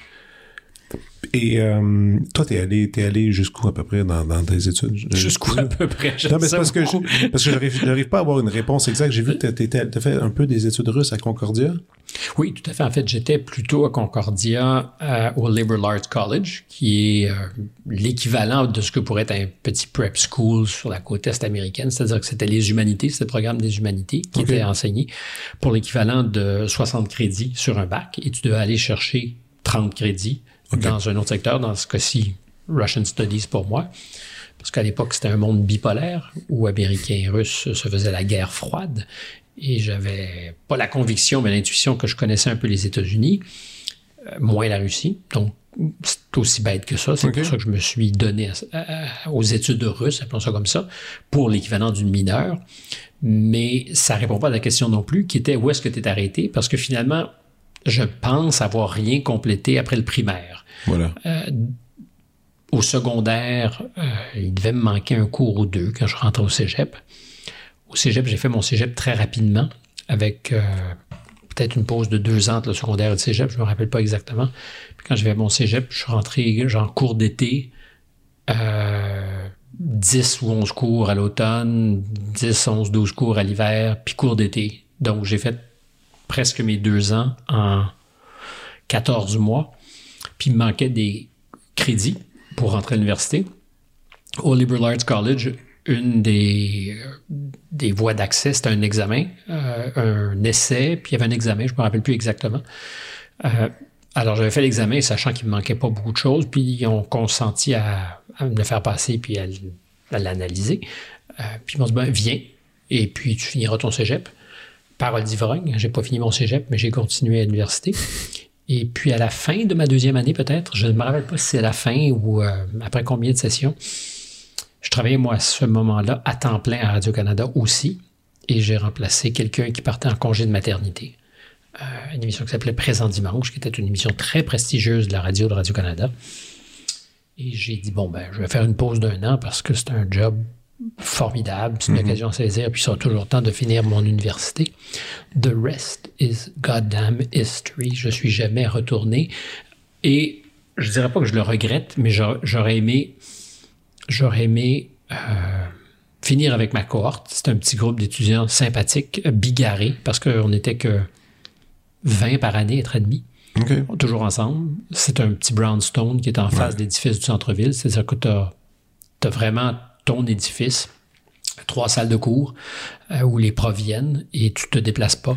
Et euh, toi, t'es allé, t'es allé jusqu'où à peu près dans, dans tes études? Jusqu'où à peu près? Non, mais c'est parce que, je, parce que j'arrive, pas à avoir une réponse exacte. J'ai vu que t'as fait un peu des études russes à Concordia. Oui, tout à fait. En fait, j'étais plutôt à Concordia euh, au Liberal Arts College, qui est euh, l'équivalent de ce que pourrait être un petit prep school sur la côte est américaine. C'est-à-dire que c'était les humanités, c'était le programme des humanités qui était enseigné pour l'équivalent de 60 crédits sur un bac. Et tu devais aller chercher 30 crédits dans un autre secteur, dans ce cas-ci, Russian Studies pour moi. Parce qu'à l'époque, c'était un monde bipolaire où Américains et Russes se faisaient la guerre froide. Et j'avais pas la conviction, mais l'intuition que je connaissais un peu les États-Unis, euh, moins la Russie. Donc, c'est aussi bête que ça. C'est pour ça que je me suis donné aux études russes, appelons ça comme ça, pour l'équivalent d'une mineure. Mais ça répond pas à la question non plus, qui était où est-ce que tu es arrêté? Parce que finalement, je pense avoir rien complété après le primaire. Voilà. Euh, au secondaire, euh, il devait me manquer un cours ou deux quand je rentrais au cégep. Au cégep, j'ai fait mon cégep très rapidement avec euh, peut-être une pause de deux ans entre le secondaire et le cégep, je me rappelle pas exactement. Puis quand j'avais mon cégep, je suis rentré genre cours d'été, euh, 10 ou 11 cours à l'automne, 10, 11, 12 cours à l'hiver, puis cours d'été. Donc j'ai fait presque mes deux ans en 14 mois. Puis il me manquait des crédits pour rentrer à l'université. Au Liberal Arts College, une des, des voies d'accès, c'était un examen, euh, un essai, puis il y avait un examen, je ne me rappelle plus exactement. Euh, alors j'avais fait l'examen, sachant qu'il me manquait pas beaucoup de choses, puis ils ont consenti à, me le faire passer, puis à, l'analyser. Euh, puis ils m'ont dit, ben, viens, et puis tu finiras ton cégep. Parole d'ivrogne, j'ai pas fini mon cégep, mais j'ai continué à l'université. Et puis à la fin de ma deuxième année, peut-être, je ne me rappelle pas si c'est la fin ou après combien de sessions, je travaillais, moi, à ce moment-là, à temps plein à Radio-Canada aussi, et j'ai remplacé quelqu'un qui partait en congé de maternité. Euh, une émission qui s'appelait Présent Dimanche, qui était une émission très prestigieuse de la radio de Radio-Canada. Et j'ai dit, bon, ben, je vais faire une pause d'un an parce que c'est un job formidable, c'est une mhm. occasion à saisir, puis ça a toujours le temps de finir mon université. The rest is goddamn history. Je suis jamais retourné. Et je dirais pas que je le regrette, mais j'aurais aimé j'aurais aimé euh, finir avec ma cohorte. C'est un petit groupe d'étudiants sympathiques, bigarrés, parce qu'on n'était que 20 par année, être demi. Toujours ensemble. C'est un petit brownstone qui est en face de l'édifice du centre-ville. C'est-à-dire que tu as, vraiment ton édifice, trois salles de cours euh, où les profs viennent et tu te déplaces pas.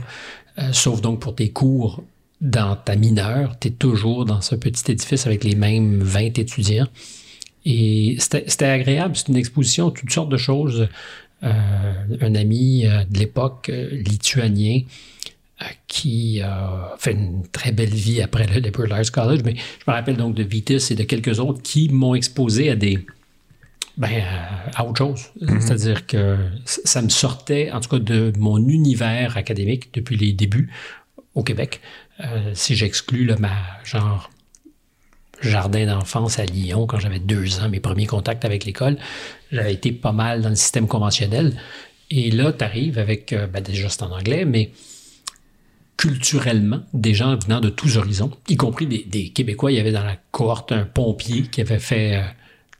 Euh, sauf donc pour tes cours dans ta mineure, tu es toujours dans ce petit édifice avec les mêmes 20 étudiants. Et c'était agréable, c'est une exposition, toutes sortes de choses. Euh, un ami de l'époque, lituanien, qui a fait une très belle vie après le Arts College, mais je me rappelle donc de Vitis et de quelques autres qui m'ont exposé à des, ben, à autre chose. Mm-hmm. C'est-à-dire que ça me sortait, en tout cas, de mon univers académique depuis les débuts au Québec. si j'exclus ma genre jardin d'enfance à Lyon quand j'avais deux ans, mes premiers contacts avec l'école. J'avais été pas mal dans le système conventionnel. Et là, tu arrives avec, euh, ben déjà c'est en anglais, mais culturellement, des gens venant de tous horizons, y compris des, Québécois. Il y avait dans la cohorte un pompier qui avait fait euh,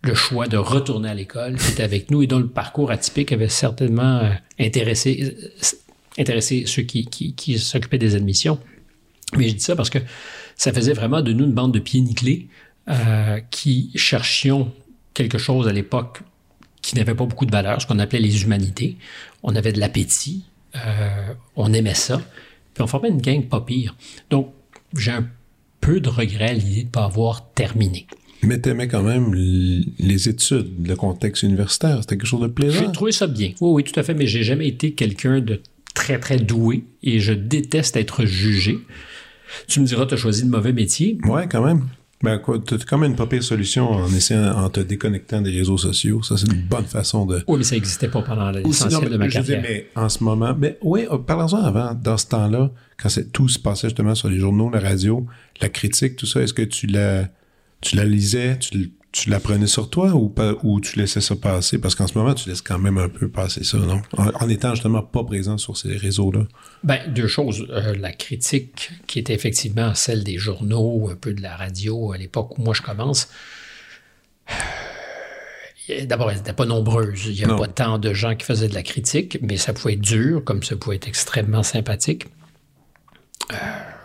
le choix de retourner à l'école, qui était avec nous et dont le parcours atypique avait certainement euh, intéressé, intéressé ceux qui, qui, qui s'occupaient des admissions. Mais je dis ça parce que ça faisait vraiment de nous une bande de pieds nickelés euh, qui cherchions quelque chose à l'époque qui n'avait pas beaucoup de valeur, ce qu'on appelait les humanités. On avait de l'appétit, euh, on aimait ça, puis on formait une gang pas pire. Donc, j'ai un peu de regret à l'idée de ne pas avoir terminé. Mais t'aimais quand même les études, le contexte universitaire, c'était quelque chose de plaisant. J'ai trouvé ça bien. Oui, oui, tout à fait, mais j'ai jamais été quelqu'un de très, très doué et je déteste être jugé. Tu me diras, tu as choisi le mauvais métier. Ouais, quand même. Ben, quoi, as quand même une pas pire solution en essayant, en te déconnectant des réseaux sociaux. Ça, c'est une bonne façon de. Oui, mais ça n'existait pas pendant l'essentiel de ma carrière. mais en ce moment, mais oui, euh, parlons-en avant, dans ce temps-là, quand tout se passait justement sur les journaux, la radio, la critique, tout ça, est-ce que tu la, tu la lisais, tu, tu l'apprenais sur toi ou, pas, ou tu laissais ça passer? Parce qu'en ce moment, tu laisses quand même un peu passer ça, non? En, étant justement pas présent sur ces réseaux-là. Ben, deux choses. Euh, la critique, qui était effectivement celle des journaux, un peu de la radio à l'époque où moi je commence. D'abord, elle n'était pas nombreuse. Il n'y avait pas tant de gens qui faisaient de la critique, mais ça pouvait être dur, comme ça pouvait être extrêmement sympathique. Euh,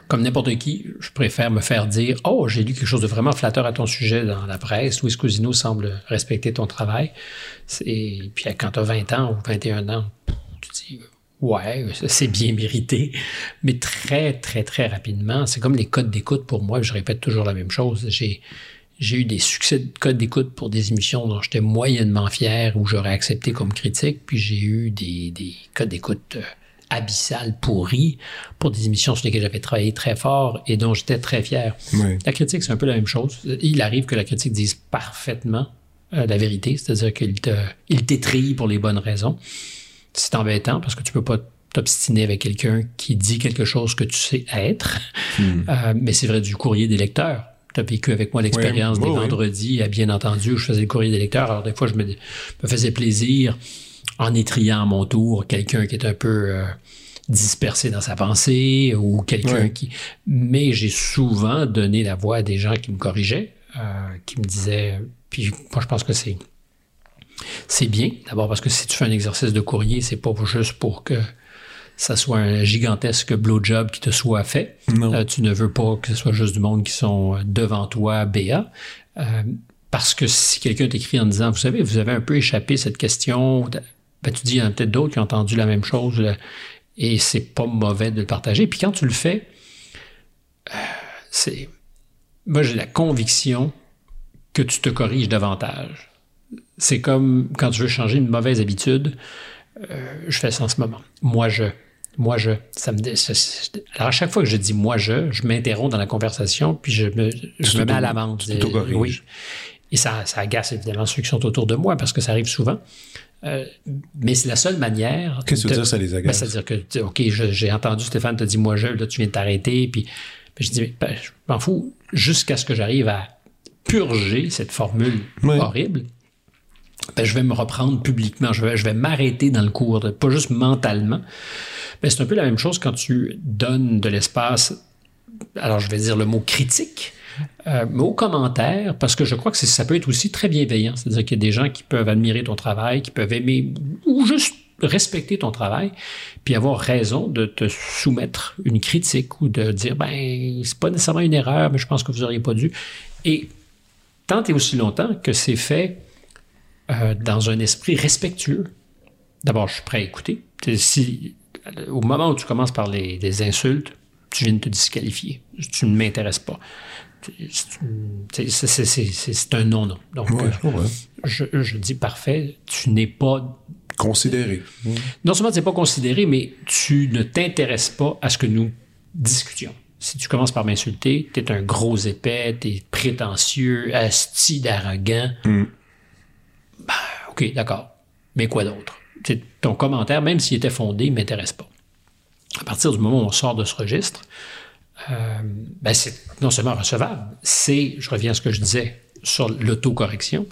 comme n'importe qui, je préfère me faire dire Oh, j'ai lu quelque chose de vraiment flatteur à ton sujet dans la presse. Louis Cousino semble respecter ton travail. Et puis quand tu as 20 ans ou 21 ans, tu dis Ouais, c'est bien mérité. Mais très, très, très rapidement, c'est comme les codes d'écoute pour moi. Je répète toujours la même chose. J'ai. Eu des succès de codes d'écoute pour des émissions dont j'étais moyennement fier ou j'aurais accepté comme critique, puis j'ai eu des, des codes d'écoute euh, abyssal pourri pour des émissions sur lesquelles j'avais travaillé très fort et dont j'étais très fier. La critique, c'est un peu la même chose. Il arrive que la critique dise parfaitement euh, la vérité, c'est-à-dire qu'il te, il pour les bonnes raisons. C'est embêtant parce que tu peux pas t'obstiner avec quelqu'un qui dit quelque chose que tu sais être. Hmm. Euh, mais c'est vrai du courrier des lecteurs. Tu as vécu avec moi l'expérience des vendredis, bien entendu, où je faisais le courrier des lecteurs. Alors, des fois, je me, me faisais plaisir en étriant à mon tour quelqu'un qui est un peu euh, dispersé dans sa pensée ou quelqu'un qui. Mais j'ai souvent donné la voix à des gens qui me corrigeaient, euh, qui me disaient. Puis moi, je pense que c'est. C'est bien, d'abord parce que si tu fais un exercice de courrier, c'est pas juste pour que ça soit un gigantesque blowjob qui te soit fait. Euh, tu ne veux pas que ce soit juste du monde qui sont devant toi, BA. Euh, parce que si quelqu'un t'écrit en disant, vous savez, vous avez un peu échappé cette question, ben, tu dis, il y en a peut-être d'autres qui ont entendu la même chose, et c'est pas mauvais de le partager. Puis quand tu le fais, euh, c'est. Moi, j'ai la conviction que tu te corriges davantage. C'est comme quand tu veux changer une mauvaise habitude. Euh, je fais ça en ce moment. Moi, je. Moi, je. Ça me, alors, à chaque fois que je dis moi, je, je m'interromps dans la conversation, puis je me, je me mets à l'amende. Oui. Et ça, ça agace évidemment ceux qui sont autour de moi parce que ça arrive souvent. Euh, mais c'est la seule manière. Qu'est-ce que tu veux dire, ça les agace? Ben, C'est-à-dire que, OK, j'ai entendu Stéphane te dire moi je, là tu viens de t'arrêter, puis ben, je dis, ben, je m'en fous, jusqu'à ce que j'arrive à purger cette formule horrible. Ben, je vais me reprendre publiquement, je vais, je vais m'arrêter dans le cours, pas juste mentalement. Ben, c'est un peu la même chose quand tu donnes de l'espace, alors je vais dire le mot critique, euh, mais aux commentaires, parce que je crois que ça peut être aussi très bienveillant. C'est-à-dire qu'il y a des gens qui peuvent admirer ton travail, qui peuvent aimer ou juste respecter ton travail, puis avoir raison de te soumettre une critique ou de dire ben c'est pas nécessairement une erreur, mais je pense que vous auriez pas dû. Et tant et aussi longtemps que c'est fait euh, dans un esprit respectueux. D'abord, je suis prêt à écouter. Si au moment où tu commences par les, les insultes, tu viens de te disqualifier. Tu ne m'intéresses pas c'est un non-non. Donc, euh, je, dis parfait, tu n'es pas considéré. Non seulement tu n'es pas considéré, mais tu ne t'intéresses pas à ce que nous discutions. Si tu commences par m'insulter, tu es un gros épais, tu es prétentieux, asti d'arrogant. Mm. Ben, OK, d'accord. Mais quoi d'autre? Ton commentaire, même s'il était fondé, ne m'intéresse pas. À partir du moment où on sort de ce registre, euh, ben c'est non seulement recevable, c'est, je reviens à ce que je disais sur l'autocorrection,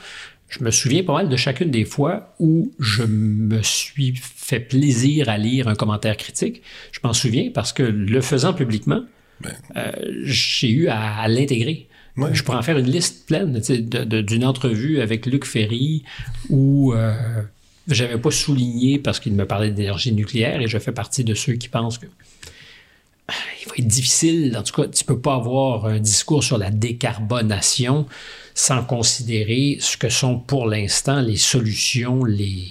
je me souviens pas mal de chacune des fois où je me suis fait plaisir à lire un commentaire critique. Je m'en souviens parce que le faisant publiquement, ben. euh, j'ai eu à, l'intégrer. Je pourrais en faire une liste pleine d'une entrevue avec Luc Ferry où euh, j'avais pas souligné parce qu'il me parlait d'énergie nucléaire et je fais partie de ceux qui pensent que va difficile, en tout cas, tu ne peux pas avoir un discours sur la décarbonation sans considérer ce que sont pour l'instant les solutions les,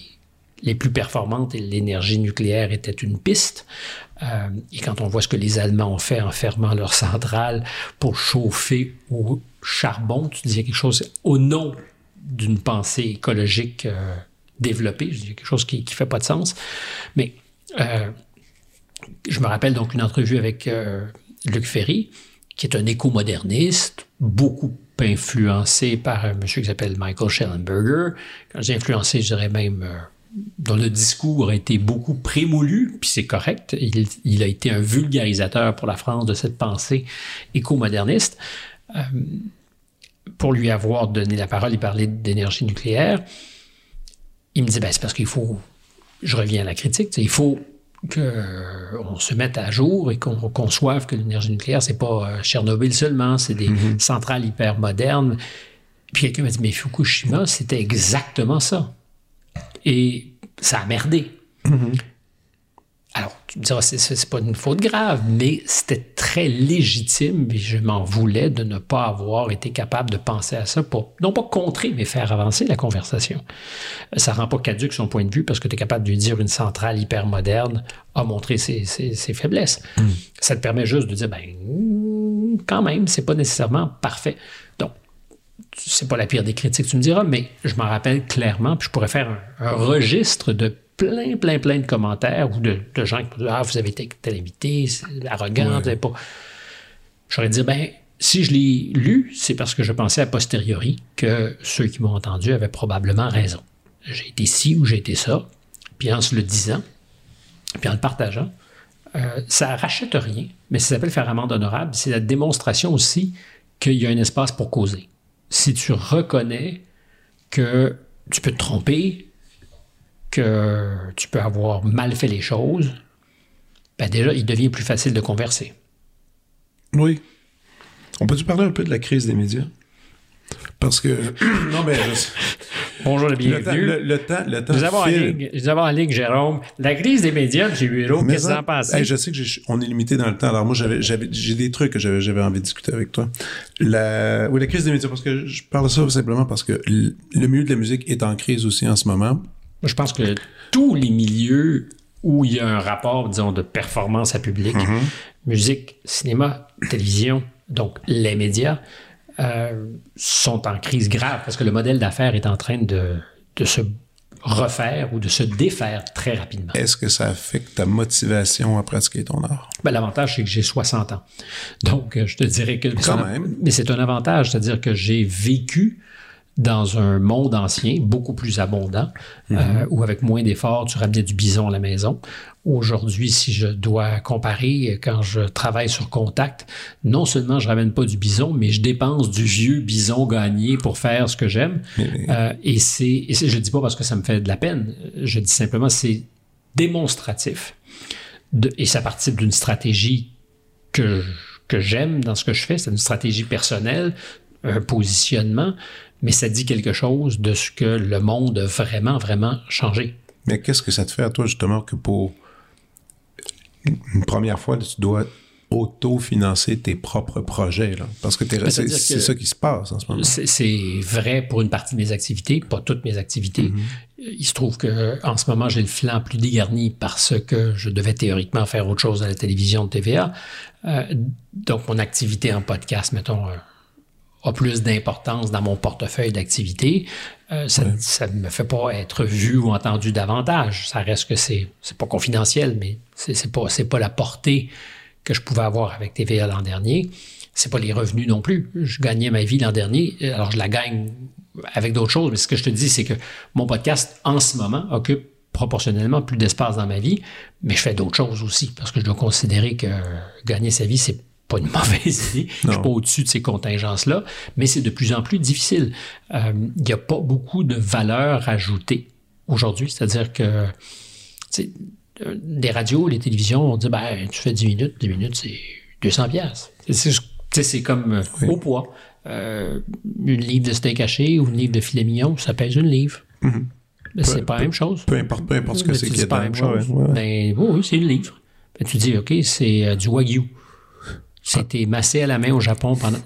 les plus performantes et l'énergie nucléaire était une piste. Euh, et quand on voit ce que les Allemands ont fait en fermant leur centrale pour chauffer au charbon, tu disais quelque chose au nom d'une pensée écologique euh, développée, je disais quelque chose qui ne fait pas de sens. Mais euh, je me rappelle donc une entrevue avec euh, Luc Ferry, qui est un éco-moderniste, beaucoup influencé par un monsieur qui s'appelle Michael Schellenberger. Quand j'ai influencé, je dirais même, euh, dont le discours a été beaucoup prémoulu, puis c'est correct. Il, a été un vulgarisateur pour la France de cette pensée éco-moderniste. Euh, pour lui avoir donné la parole, il parlait d'énergie nucléaire. Il me dit, ben, c'est parce qu'il faut, je reviens à la critique, il faut qu'on se mette à jour et qu'on conçoive que l'énergie nucléaire, c'est pas euh, Tchernobyl seulement, c'est des mm-hmm. centrales hyper modernes. Puis quelqu'un m'a dit, mais Fukushima, c'était exactement ça. Et ça a merdé. Alors, tu me diras, c'est pas une faute grave, mais c'était très légitime et je m'en voulais de ne pas avoir été capable de penser à ça pour, non pas contrer, mais faire avancer la conversation. Ça rend pas caduque son point de vue parce que tu es capable de lui dire une centrale hyper moderne a montré ses, faiblesses. Hmm. Ça te permet juste de dire, ben, quand même, c'est pas nécessairement parfait. Donc, c'est pas la pire des critiques, tu me diras, mais je m'en rappelle clairement, puis je pourrais faire un registre de plein, plein, plein de commentaires ou de, gens qui disent Ah, vous avez été tel invité, c'est arrogant, pas. J'aurais dit ben, si je l'ai lu, c'est parce que je pensais a posteriori que ceux qui m'ont entendu avaient probablement raison. J'ai été ci ou j'ai été ça, puis en se le disant, puis en le partageant, euh, ça rachète rien, mais ça s'appelle faire amende honorable. C'est la démonstration aussi qu'il y a un espace pour causer. Si tu reconnais que tu peux te tromper, que tu peux avoir mal fait les choses, ben déjà, il devient plus facile de converser. Oui. On peut-tu parler un peu de la crise des médias? Parce que. non, mais. Bonjour et bienvenue. Le, le, temps, le temps. Nous avons, en ligne, nous avons en ligne, Jérôme, la crise des médias, M. Bureau. Qu'est-ce que en pensez? Hey, je sais que on est limité dans le temps. Alors, moi, j'avais, j'avais, j'ai des trucs que j'avais, j'avais envie de discuter avec toi. La, oui, la crise des médias, parce que je parle de ça simplement parce que le milieu de la musique est en crise aussi en ce moment. Moi, je pense que tous les milieux où il y a un rapport, disons, de performance à public, mm-hmm. musique, cinéma, télévision, donc les médias, euh, sont en crise grave parce que le modèle d'affaires est en train de, de, se refaire ou de se défaire très rapidement. Est-ce que ça affecte ta motivation à pratiquer ton art? Ben, L'avantage, c'est que j'ai 60 ans. Donc, euh, je te dirais que... Quand même. Mais c'est un avantage, c'est-à-dire que j'ai vécu dans un monde ancien, beaucoup plus abondant, euh, mhm. où avec moins d'efforts, tu ramenais du bison à la maison. Aujourd'hui, si je dois comparer, quand je travaille sur contact, non seulement je ramène pas du bison, mais je dépense du vieux bison gagné pour faire ce que j'aime. Euh, et c'est, je dis pas parce que ça me fait de la peine, je dis simplement c'est démonstratif. De, et ça participe d'une stratégie que, que j'aime dans ce que je fais, c'est une stratégie personnelle, un positionnement, mais ça dit quelque chose de ce que le monde a vraiment, vraiment changé. Mais qu'est-ce que ça te fait à toi, justement, que pour une première fois, tu dois auto-financer tes propres projets, là? Parce que c'est ça qui se passe en ce moment. C'est vrai pour une partie de mes activités, pas toutes mes activités. Mm-hmm. Il se trouve que en ce moment, j'ai le flanc plus dégarni parce que je devais théoriquement faire autre chose à la télévision de TVA. Euh, donc, mon activité en podcast, mettons, euh, a plus d'importance dans mon portefeuille d'activité, euh, ça ne me fait pas être vu ou entendu davantage. Ça reste que c'est c'est pas confidentiel, mais c'est c'est pas c'est pas la portée que je pouvais avoir avec TVA l'an dernier. C'est pas les revenus non plus. Je gagnais ma vie l'an dernier, alors je la gagne avec d'autres choses. Mais ce que je te dis, c'est que mon podcast en ce moment occupe proportionnellement plus d'espace dans ma vie, mais je fais d'autres choses aussi parce que je dois considérer que gagner sa vie, c'est pas une mauvaise idée. Je suis pas au-dessus de ces contingences-là, mais c'est de plus en plus difficile. Euh, il n'y a pas beaucoup de valeur ajoutée aujourd'hui. C'est-à-dire que les radios, les télévisions, on dit ben, tu fais 10 minutes, 10 minutes, c'est 200 pièces. C'est comme euh, au poids. Euh, une livre de steak haché ou une livre de filet mignon, ça pèse une livre. Mais c'est pas la même chose. Peu importe, peu importe ce que c'est qui est pas la même chose. Ben, oui, c'est une livre. Ben, tu dis, OK, c'est du wagyu. C'était massé à la main au Japon pendant.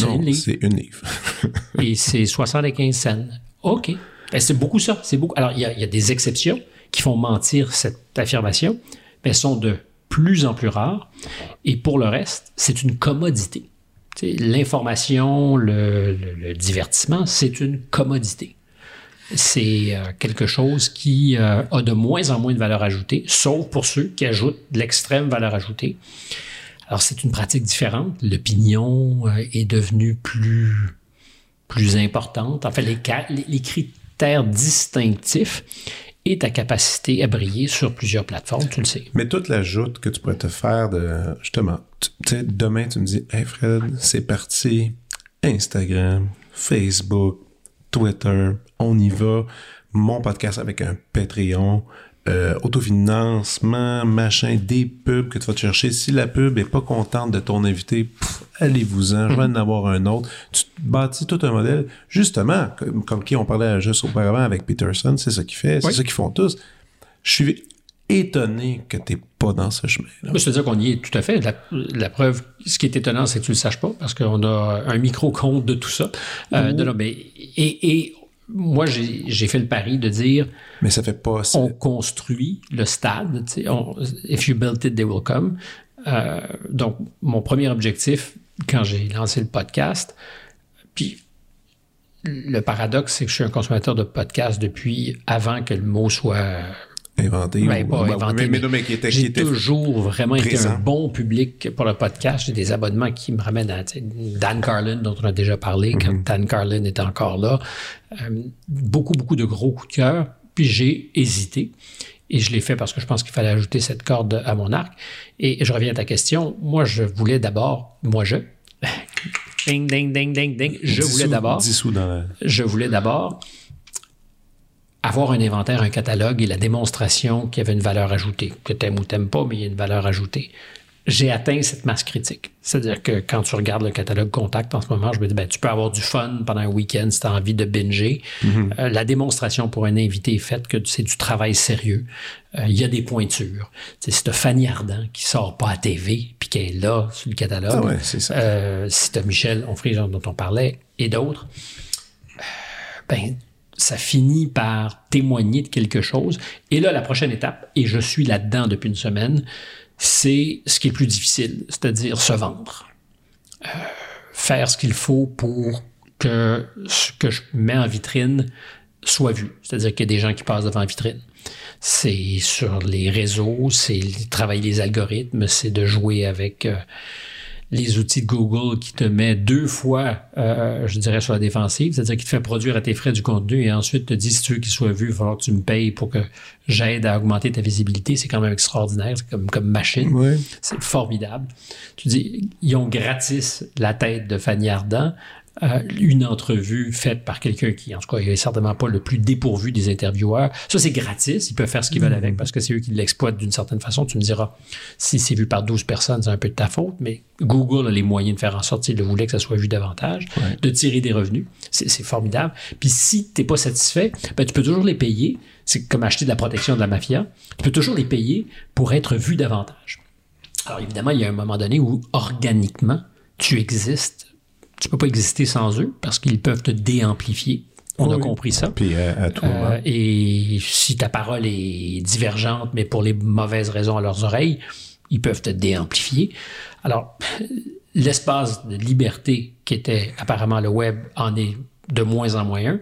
Non, c'est une livre. et c'est 75 cents. OK. Ben, c'est beaucoup ça. C'est beaucoup. Alors, il y, a, des exceptions qui font mentir cette affirmation, mais elles sont de plus en plus rares. Et pour le reste, c'est une commodité. L'information, le, divertissement, c'est une commodité. C'est euh, quelque chose qui euh, a de moins en moins de valeur ajoutée, sauf pour ceux qui ajoutent de l'extrême valeur ajoutée. Alors, c'est une pratique différente. L'opinion euh, est devenue plus, importante. En fait, les, critères distinctifs et ta capacité à briller sur plusieurs plateformes, tu le sais. Mais toute l'ajoute que tu pourrais te faire de, justement, tu sais, demain, tu me dis, hey Fred, c'est parti, Instagram, Facebook, Twitter, on y va, mon podcast avec un Patreon, euh, autofinancement, machin, des pubs que tu vas te chercher. Si la pub est pas contente de ton invité, allez-vous-en, je vais en avoir un autre. Tu bâtis tout un modèle, justement, comme, qui on parlait juste auparavant avec Peterson, c'est ça qu'il fait, c'est ça qu'ils font tous. Je suis étonné que tu n'es pas dans ce chemin-là. Je veux dire qu'on y est tout à fait. La, preuve, ce qui est étonnant, c'est que tu ne le saches pas, parce qu'on a un micro-compte de tout ça. Euh, de mais, et, et moi, j'ai fait le pari de dire. Mais ça fait pas. On construit le stade. On, if you build it, they will come. Euh, donc, mon premier objectif, quand j'ai lancé le podcast, puis le paradoxe, c'est que je suis un consommateur de podcast depuis avant que le mot soit inventé. Ben, pas inventé, mais, j'ai toujours vraiment été un bon public pour le podcast. J'ai des abonnements qui me ramènent à Dan Carlin, dont on a déjà parlé, quand mm-hmm. Dan Carlin est encore là. Euh, beaucoup, beaucoup de gros coups de cœur. Puis j'ai hésité. Et je l'ai fait parce que je pense qu'il fallait ajouter cette corde à mon arc. Et je reviens à ta question. Moi, je voulais d'abord, moi je, ding, ding, ding, ding, ding, je voulais d'abord, je voulais d'abord avoir un inventaire, un catalogue et la démonstration qu'il y avait une valeur ajoutée, que t'aimes ou t'aimes pas, mais il y a une valeur ajoutée. J'ai atteint cette masse critique. C'est-à-dire que quand tu regardes le catalogue Contact en ce moment, je me dis, ben, tu peux avoir du fun pendant un week-end si tu as envie de binger. Euh, la démonstration pour un invité est faite que c'est du travail sérieux. Euh, Il y a des pointures. C'est si tu Fanny Ardant qui sort pas à TV puis qui est là sur le catalogue. Ah ouais, c'est ça. Euh, si tu Michel Onfray, dont on parlait, et d'autres, ben, ça finit par témoigner de quelque chose. Et là, la prochaine étape, et je suis là-dedans depuis une semaine, c'est ce qui est plus difficile, c'est-à-dire se vendre. Euh, faire ce qu'il faut pour que ce que je mets en vitrine soit vu. C'est-à-dire qu'il y a des gens qui passent devant la vitrine. C'est sur les réseaux, c'est travailler les algorithmes, c'est de jouer avec euh, les outils de Google qui te met deux fois, euh, je dirais, sur la défensive, c'est-à-dire qui te fait produire à tes frais du contenu et ensuite te dit si tu veux qu'il soit vu, il va falloir que tu me payes pour que j'aide à augmenter ta visibilité. C'est quand même extraordinaire, c'est comme, comme machine. C'est formidable. Tu dis, ils ont gratis la tête de Fanny Ardant. Euh, une entrevue faite par quelqu'un qui, en tout cas, est certainement pas le plus dépourvu des intervieweurs. Ça, c'est gratis. Ils peuvent faire ce qu'ils veulent avec parce que c'est eux qui l'exploitent d'une certaine façon. Tu me diras, si c'est vu par 12 personnes, c'est un peu de ta faute, mais Google a les moyens de faire en sorte, s'il le voulait, que ça soit vu davantage, de tirer des revenus. C'est c'est formidable. Puis si tu n'es pas satisfait, ben, tu peux toujours les payer. C'est comme acheter de la protection de la mafia. Tu peux toujours les payer pour être vu davantage. Alors évidemment, il y a un moment donné où organiquement, tu existes. Tu peux pas exister sans eux parce qu'ils peuvent te déamplifier. On a compris ça. Puis à, à tout moment. Euh, et si ta parole est divergente, mais pour les mauvaises raisons à leurs oreilles, ils peuvent te déamplifier. Alors, l'espace de liberté qui était apparemment le web en est de moins en moins un.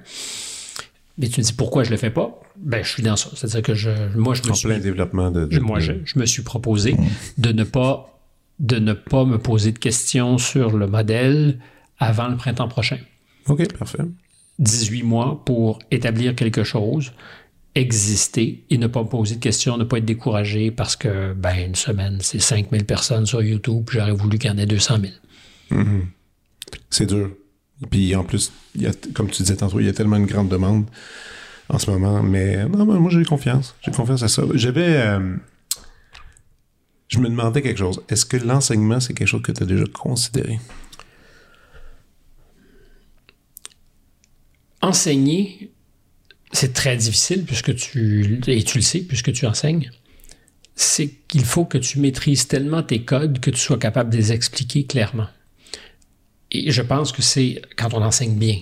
Mais tu me dis pourquoi je le fais pas? Ben, je suis dans ça. C'est-à-dire que je, moi, je me en suis plein développement de. moi, je, je me suis proposé de ne pas de ne pas me poser de questions sur le modèle avant le printemps prochain. OK, parfait. 18 mois pour établir quelque chose, exister et ne pas me poser de questions, ne pas être découragé parce que, ben, une semaine, c'est 5000 personnes sur YouTube, puis j'aurais voulu qu'il y en ait 200 000. C'est dur. Puis en plus, il y a, comme tu disais tantôt, il y a tellement une grande demande en ce moment. Mais non, mais moi j'ai confiance. J'ai confiance à ça. J'avais. euh, je me demandais quelque chose. Est-ce que l'enseignement, c'est quelque chose que tu as déjà considéré? Enseigner, c'est très difficile puisque tu, et tu le sais, puisque tu enseignes, c'est qu'il faut que tu maîtrises tellement tes codes que tu sois capable de les expliquer clairement. Et je pense que c'est quand on enseigne bien.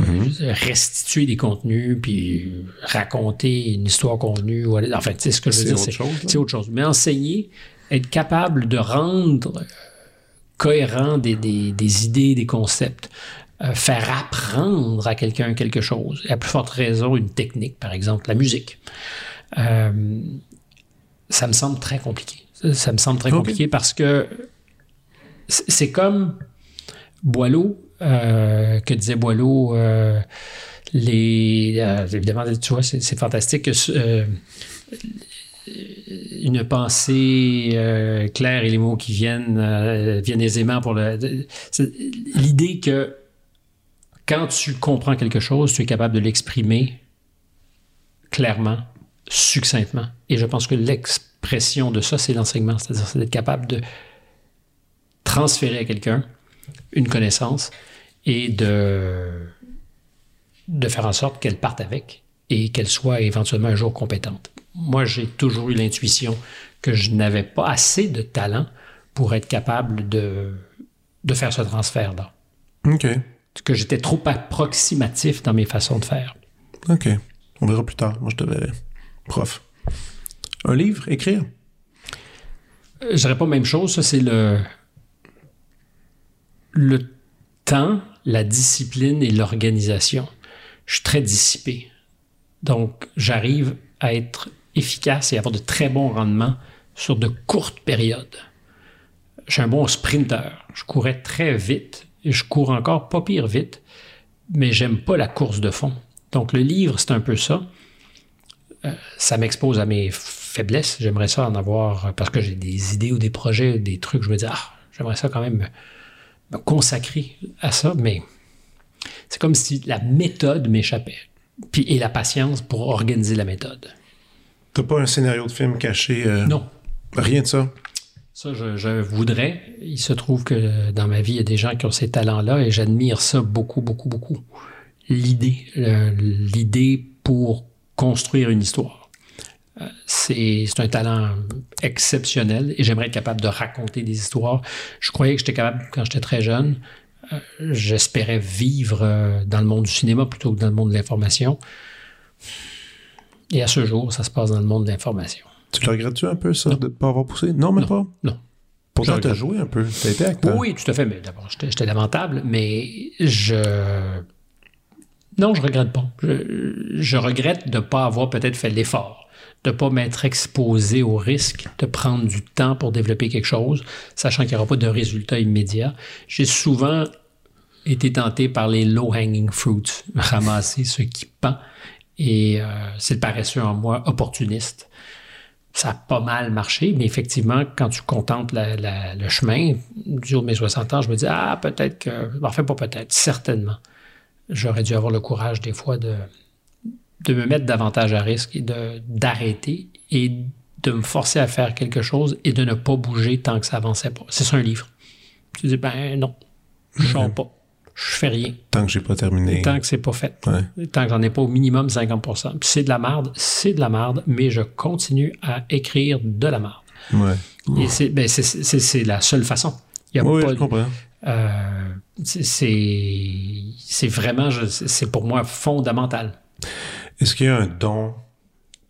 Euh, Restituer des contenus, puis raconter une histoire convenue. Enfin, tu sais ce que je veux dire. c'est-. C'est autre chose. Mais enseigner, être capable de rendre cohérent des, des- des idées, des concepts, euh, faire apprendre à quelqu'un quelque chose, et à plus forte raison une technique, par exemple la musique. Euh, ça me semble très compliqué. Ça, ça me semble très compliqué parce que c'est comme Boileau, euh, que disait Boileau, euh, les, euh, évidemment, tu vois, c'est fantastique que euh, une pensée euh, claire et les mots qui viennent euh, viennent aisément pour le. L'idée que quand tu comprends quelque chose, tu es capable de l'exprimer clairement, succinctement. Et je pense que l'expression de ça, c'est l'enseignement, c'est-à-dire c'est d'être capable de transférer à quelqu'un une connaissance et de, de faire en sorte qu'elle parte avec et qu'elle soit éventuellement un jour compétente. Moi, j'ai toujours eu l'intuition que je n'avais pas assez de talent pour être capable de, de faire ce transfert-là. OK. Que j'étais trop approximatif dans mes façons de faire. OK. On verra plus tard. Moi, je te verrai. Prof. Un livre, écrire? Euh, Je dirais pas même chose, ça c'est le le temps, la discipline et l'organisation. Je suis très dissipé. Donc, j'arrive à être efficace et avoir de très bons rendements sur de courtes périodes. Je suis un bon sprinter. Je courais très vite je cours encore pas pire vite, mais j'aime pas la course de fond. Donc, le livre, c'est un peu ça. Euh, ça m'expose à mes faiblesses. J'aimerais ça en avoir parce que j'ai des idées ou des projets, des trucs. Je me dis, ah, j'aimerais ça quand même me, me consacrer à ça, mais c'est comme si la méthode m'échappait. puis, et la patience pour organiser la méthode. T'as pas un scénario de film caché? euh, Non. Rien de ça? Ça, je, voudrais. Il se trouve que dans ma vie, il y a des gens qui ont ces talents-là et j'admire ça beaucoup, beaucoup, beaucoup. L'idée, l'idée pour construire une histoire. Euh, C'est c'est un talent exceptionnel et j'aimerais être capable de raconter des histoires. Je croyais que j'étais capable quand j'étais très jeune. Euh, J'espérais vivre euh, dans le monde du cinéma plutôt que dans le monde de l'information. Et à ce jour, ça se passe dans le monde de l'information. Tu le regrettes-tu un peu, ça, de ne pas avoir poussé? Non, même pas? Non. Pourtant, t'as regrette. joué un peu. T'as été acteur. Oui, tout à fait. Mais d'abord, j'étais j'étais lamentable, mais je. Non, je regrette pas. Je, je regrette de ne pas avoir peut-être fait l'effort, de ne pas m'être exposé au risque, de prendre du temps pour développer quelque chose, sachant qu'il n'y aura pas de résultat immédiat. J'ai souvent été tenté par les low-hanging fruits, ramasser ce qui pend, et euh, c'est le paresseux en moi opportuniste ça a pas mal marché, mais effectivement, quand tu la- la- le chemin du haut de mes 60 ans, je me dis, ah, peut-être que, enfin, pas peut-être, certainement, j'aurais dû avoir le courage des fois de, de me mettre davantage à risque et de, d'arrêter et de me forcer à faire quelque chose et de ne pas bouger tant que ça avançait pas. C'est ça un livre. Tu dis, ben non, je sors pas, je fais rien. Tant que j'ai pas terminé. Tant que c'est pas fait. Ouais. Tant que j'en ai pas au minimum 50 Puis c'est de la merde, c'est de la merde, mais je continue à écrire de la merde. Ouais. Et c'est ben, c'est- la seule façon. Il y a Oui, pas je comprends. euh, c'est- vraiment, c'est pour moi fondamental. Est-ce qu'il y a un don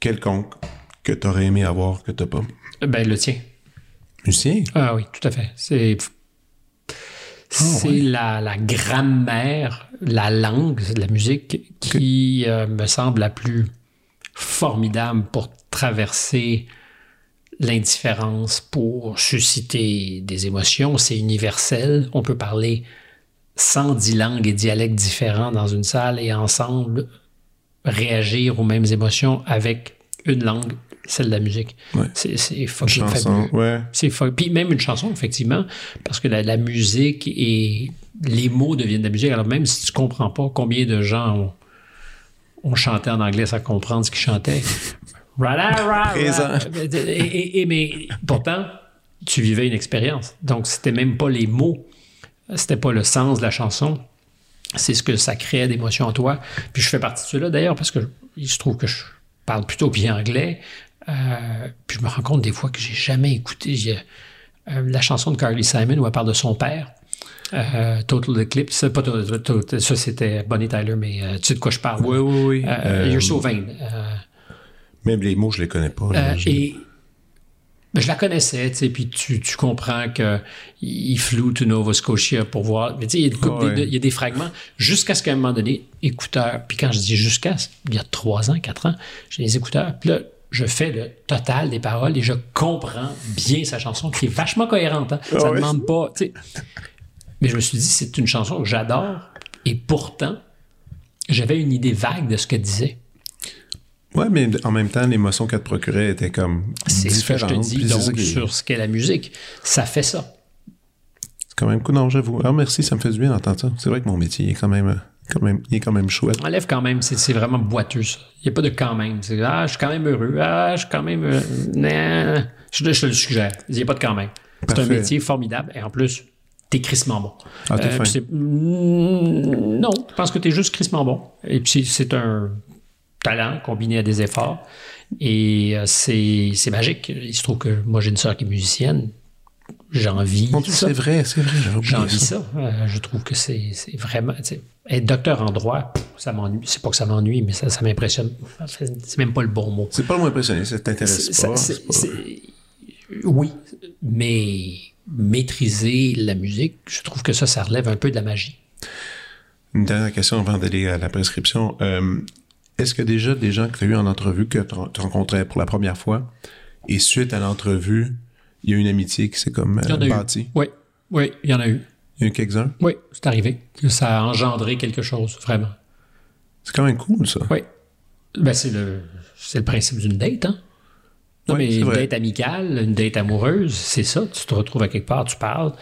quelconque que tu aurais aimé avoir que tu pas? Ben, le tien. Musicien? Ah oui, tout à fait. C'est c'est ouais. la, la grammaire, la langue, c'est la musique qui euh, me semble la plus formidable pour traverser l'indifférence, pour susciter des émotions. C'est universel. On peut parler 110 langues et dialectes différents dans une salle et ensemble réagir aux mêmes émotions avec une langue, celle de la musique. Ouais. C'est c'est fucking fabuleux. Ouais. C'est fun. Puis même une chanson, effectivement, parce que la, la musique et les mots deviennent de la musique. Alors même si tu comprends pas combien de gens ont, ont chanté en anglais sans comprendre ce qu'ils chantaient. Et, et- et- mais pourtant, tu vivais une expérience. Donc c'était même pas les mots, c'était pas le sens de la chanson. C'est ce que ça créait d'émotion en toi. Puis je fais partie de ceux-là d'ailleurs parce que il se trouve que je parle plutôt bien anglais. Euh, puis je me rends compte des fois que j'ai jamais écouté euh, la chanson de Carly Simon où elle parle de son père. Euh, Total Eclipse, pas ça c'était Bonnie Tyler, mais euh, tu sais de quoi je parle. Oui, oui, oui. You're so vain. Même les mots, je les connais pas. et ben, je la connaissais, tu sais, puis tu, tu comprends que il floue to Nova Scotia pour voir. Mais tu sais, il y a, une couple Ouais. des- il y a des fragments jusqu'à ce qu'à un moment donné, écouteurs. Puis quand je dis jusqu'à, il y a trois ans, quatre ans, j'ai des écouteurs. Puis là, je fais le total des paroles et je comprends bien sa chanson qui est vachement cohérente. hein. Ça Ah ne ouais. demande pas. Mais je me suis dit, c'est une chanson que j'adore et pourtant, j'avais une idée vague de ce qu'elle disait. Ouais, mais en même temps, l'émotion qu'elle te procurait était comme C'est ce que je te dis ça donc sur ce qu'est la musique. Ça fait ça. C'est quand même cool. Non, j'avoue. Ah, merci, ça me fait du bien d'entendre ça. C'est vrai que mon métier est quand même, euh, quand même, il est quand même chouette. Enlève quand même, c'est vraiment boiteux, ça. Il n'y a pas de quand même. Ah, je suis quand même heureux. Ah, je suis quand même. euh, nah. je, te- je te le suggère. Il n'y a pas de quand même. C'est un métier formidable et en plus, t'es crissement bon. Ah, t'es fin. puis c'est- Mm, non, je pense que t'es juste crissement bon. Et puis c'est- un talent combiné à des efforts. Et euh, c'est c'est magique. Il se trouve que moi, j'ai une sœur qui est musicienne. J'ai envie. Mon Dieu, ça. c'est vrai, c'est vrai. j'avais oublié J'ai envie ça. ça. Euh, je trouve que c'est vraiment. Être docteur en droit, ça m'ennuie. C'est pas que ça m'ennuie, mais ça, ça m'impressionne. C'est même pas le bon mot. C'est pas le moins impressionné, ça t'intéresse pas. pas- Oui, mais maîtriser la musique, je trouve que ça, ça relève un peu de la magie. Une dernière question avant d'aller à la prescription. Euh, Est-ce que déjà des gens que tu as eu en entrevue, que tu rencontrais pour la première fois, et suite à l'entrevue, il y a une amitié qui s'est comme euh, en bâtie? Oui, oui, il y en a eu. Il y a eu quelques-uns? Oui, c'est arrivé. Ça a engendré quelque chose, vraiment. C'est quand même cool, ça. Oui. Ben, c'est le, c'est le principe d'une date, hein? Non, Ouais, mais une vrai. date amicale, une date amoureuse, c'est ça. Tu te retrouves à quelque part, tu parles,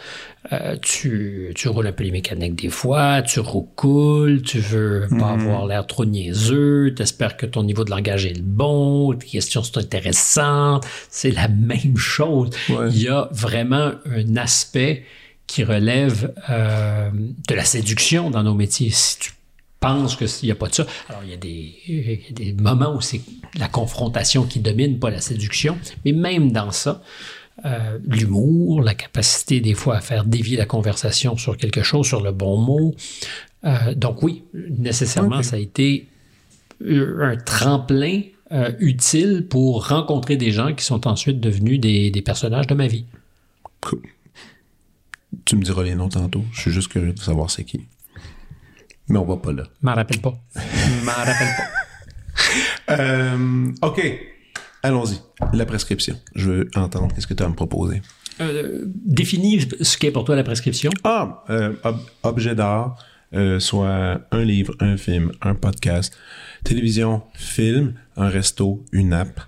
euh, tu, tu roules un peu les mécaniques des fois, tu roucoules, tu veux Mhm. pas avoir l'air trop niaiseux, tu espères que ton niveau de langage est le bon, tes questions sont intéressantes. C'est la même chose. Ouais. Il y a vraiment un aspect qui relève euh, de la séduction dans nos métiers. Si tu penses qu'il n'y a pas de ça, alors il y a des, y a des moments où c'est la confrontation qui domine, pas la séduction, mais même dans ça, euh, l'humour, la capacité des fois à faire dévier la conversation sur quelque chose, sur le bon mot. Euh, donc oui, nécessairement, ça a été euh, un tremplin euh, utile pour rencontrer des gens qui sont ensuite devenus des, des personnages de ma vie. Cool. Tu me diras les noms tantôt. Je suis juste curieux de savoir c'est qui. Mais on va pas là. M'en rappelle pas. M'en rappelle pas. Euh, OK. Allons-y. La prescription. Je veux entendre qu'est-ce que tu as à me proposer. Euh, définis ce qu'est pour toi la prescription. Ah, euh, ob- objet d'art, euh, soit un livre, un film, un podcast, télévision, film, un resto, une app,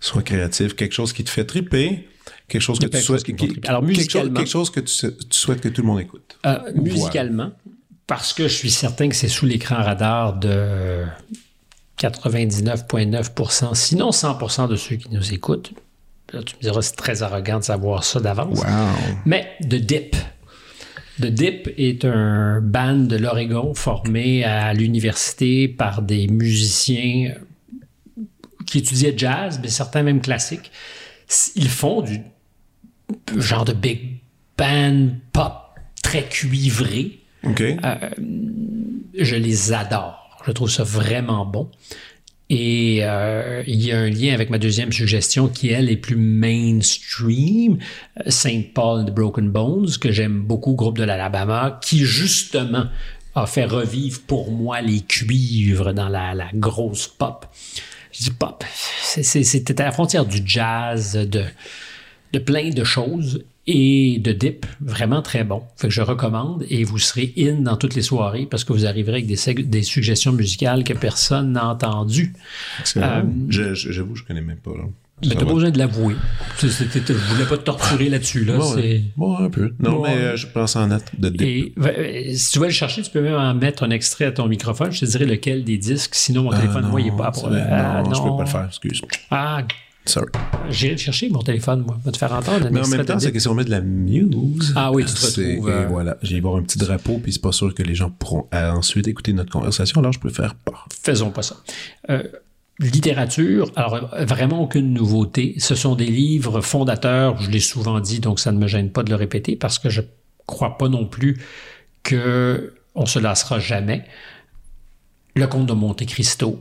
soit créatif, quelque chose qui te fait triper, quelque chose que tu souhaites qui qui- quelque chose- musicalement- quelque chose que tu, sais- tu souhaites que tout le monde écoute. Euh, Ou musicalement, parce que je suis certain que c'est sous l'écran radar de 99,9%, sinon 100% de ceux qui nous écoutent. Là, tu me diras, c'est très arrogant de savoir ça d'avance. Wow. Mais The Dip. The Dip est un band de l'Oregon formé à l'université par des musiciens qui étudiaient jazz, mais certains même classiques. Ils font du genre de big band pop très cuivré. OK. Je les adore. Je trouve ça vraiment bon. Et euh, il y a un lien avec ma deuxième suggestion qui, elle, est plus mainstream. Euh, Saint Paul and the Broken Bones, que j'aime beaucoup, groupe de l'Alabama, qui justement a fait revivre pour moi les cuivres dans la, grosse pop. Je dis pop, c'était à la frontière du jazz, de plein de choses et de dip, vraiment très bon. Fait que je recommande et vous serez in dans toutes les soirées parce que vous arriverez avec des, suggestions musicales que personne n'a entendues. Je- J'avoue, je connais même pas. Là. Mais t'as pas besoin de l'avouer. Je voulais pas te torturer là-dessus. Là, Bon, un peu. Non, Bon, mais euh, je pense en note de dip. Et euh, si tu veux le chercher, tu peux même en mettre un extrait à ton microphone. Je te dirai lequel des disques. Sinon, mon Ah, téléphone, non, moi, il est pas pour. vrai. Ah, non, je peux pas le faire, excuse. Ah, Sorry. j'irai le chercher, mon téléphone, moi. Va te faire entendre Mais en même temps, c'est que si on met de la muse. Ah oui, tu te retrouves, et euh, voilà. J'ai voir un petit drapeau, puis c'est pas sûr que les gens pourront euh, ensuite écouter notre conversation, alors je préfère pas. Faisons pas ça. Euh, littérature, alors vraiment aucune nouveauté. Ce sont des livres fondateurs, je l'ai souvent dit, donc ça ne me gêne pas de le répéter parce que je crois pas non plus que on se lassera jamais. Le Comte de Monte Cristo,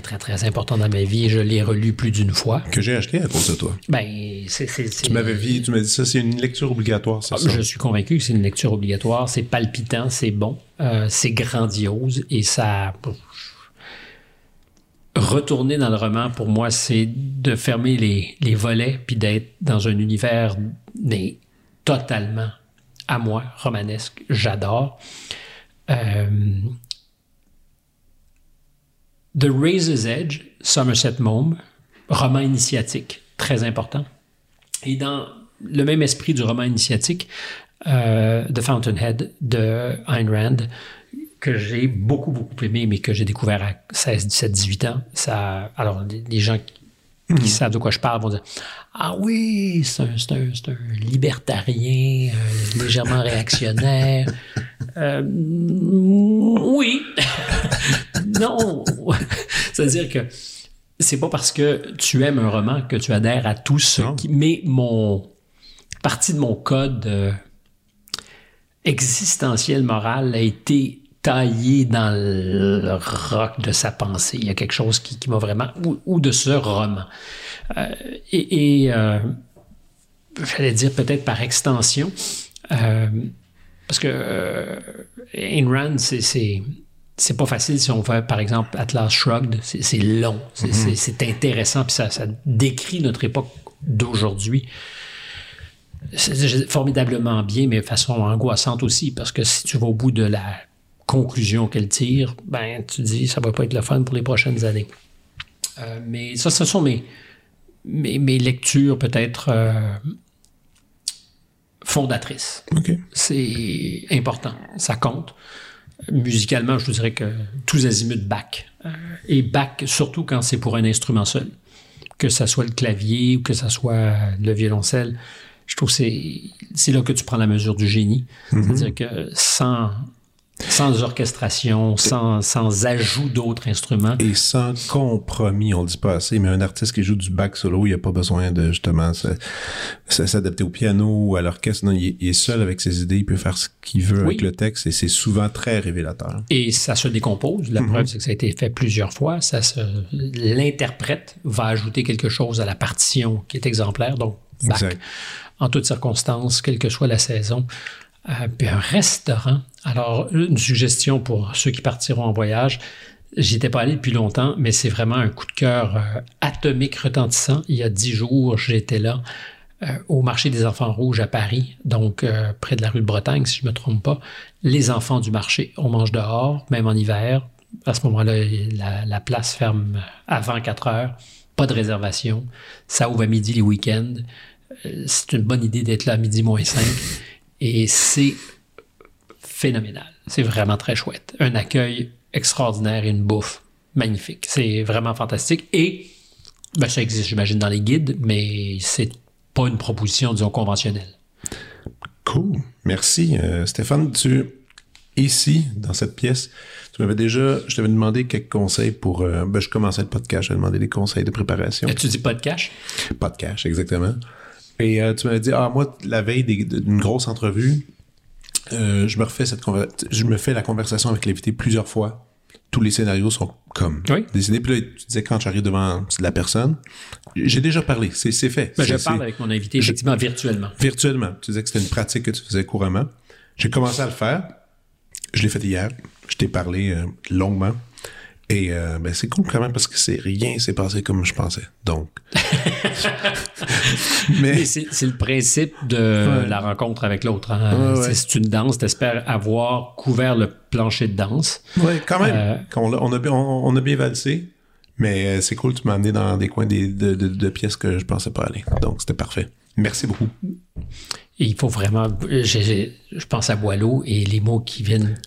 très très très important dans ma vie et je l'ai relu plus d'une fois. Que j'ai acheté à cause de toi. Ben, c'est, Tu m'avais dit, tu m'as dit ça, c'est une lecture obligatoire, Ah, ça? Je suis convaincu que c'est une lecture obligatoire. C'est palpitant, c'est bon, euh, c'est grandiose et ça. Retourner dans le roman, pour moi, c'est de fermer les, les volets puis d'être dans un univers mais, totalement à moi, romanesque. J'adore. Euh, The Razor's Edge, Somerset Maugham, roman initiatique, très important. Et dans le même esprit du roman initiatique, euh, The Fountainhead de Ayn Rand, que j'ai beaucoup, beaucoup aimé, mais que j'ai découvert à 16, 17, 18 ans. Ça, alors, les, gens qui, qui savent de quoi je parle vont dire Ah oui, c'est un, un- un libertarien, euh, légèrement réactionnaire. Euh, oui. Non. C'est-à-dire que c'est pas parce que tu aimes un roman que tu adhères à tout ce Non. qui. Mais mon. Partie de mon code euh, existentiel moral a été taillé dans le roc de sa pensée. Il y a quelque chose qui, qui m'a vraiment. Ou, ou de ce roman. Euh, et. et, euh, J'allais dire peut-être par extension. parce que Ayn Rand, c'est- c'est pas facile si on fait, par exemple, Atlas Shrugged. C'est long, c'est c'est- intéressant, puis ça, ça décrit notre époque d'aujourd'hui. C'est formidablement bien, mais de façon angoissante aussi, parce que si tu vas au bout de la conclusion qu'elle tire, ben, tu dis, ça va pas être le fun pour les prochaines années. Euh, mais ça, ce sont mes, mes, mes lectures peut-être euh, fondatrices. C'est important, ça compte. Musicalement, je vous dirais que tous azimuts Bach. Euh, et Bach, surtout quand c'est pour un instrument seul. Que ça soit le clavier ou que ça soit le violoncelle, je trouve que c'est c'est là que tu prends la mesure du génie. C'est-à-dire que sans, sans orchestration, sans, sans ajout d'autres instruments, Et sans compromis, on le dit pas assez, mais un artiste qui joue du back solo, il a pas besoin de justement s'adapter au piano ou à l'orchestre. Non, il est, seul avec ses idées, il peut faire ce qu'il veut avec le texte et c'est souvent très révélateur. et ça se décompose. La preuve, c'est que ça a été fait plusieurs fois. Ça se, l'interprète va ajouter quelque chose à la partition qui est exemplaire. Donc, Exact. en toutes circonstances, quelle que soit la saison. Euh, puis un restaurant. Alors, une suggestion pour ceux qui partiront en voyage. J'y étais pas allé depuis longtemps, mais c'est vraiment un coup de cœur euh, atomique retentissant. Il y a dix jours, j'étais là euh, au marché des enfants rouges à Paris, donc euh, près de la rue de Bretagne, si je me trompe pas. Les enfants du marché, on mange dehors, même en hiver. À ce moment-là, la, la place ferme avant 4 heures. Pas de réservation. Ça ouvre à midi les week-ends. C'est une bonne idée d'être là à midi moins 5. Et c'est phénoménal. C'est vraiment très chouette. Un accueil extraordinaire et une bouffe magnifique. C'est vraiment fantastique. Et ben, ça existe, j'imagine, dans les guides, mais c'est pas une proposition, disons, conventionnelle. Cool. Merci. Euh, Stéphane, tu, ici, dans cette pièce, tu m'avais déjà, je t'avais demandé quelques conseils pour, euh, ben, je commençais le podcast, je demandé des conseils de préparation. Tu dis pas de cash? Pas de cash, exactement. Et euh, tu m'avais dit, ah, moi, la veille d'une grosse entrevue, euh, je me refais cette conver- je me fais la conversation avec l'invité plusieurs fois. Tous les scénarios sont comme Oui. dessinés. Puis là, tu disais, quand j'arrive devant la personne, j'ai déjà parlé, c'est fait. Ben, je parle avec mon invité, effectivement, virtuellement. virtuellement. Tu disais que c'était une pratique que tu faisais couramment. J'ai commencé à le faire. Je l'ai fait hier. Je t'ai parlé euh, longuement. Et euh, ben, c'est cool quand même parce que c'est rien s'est passé comme je pensais. Donc. Mais Mais c'est le principe de la rencontre avec l'autre. hein. Ouais, ouais. C'est- une danse. T'espères avoir couvert le plancher de danse. ouais, quand même. Euh, On, a, on, a, bien- on, on a bien valsé. Mais euh, c'est cool, tu m'as amené dans des coins des- de, de- de pièces que je pensais pas aller. Donc c'était parfait. Merci beaucoup. Il faut vraiment. j'ai- je pense à Boileau et les mots qui viennent.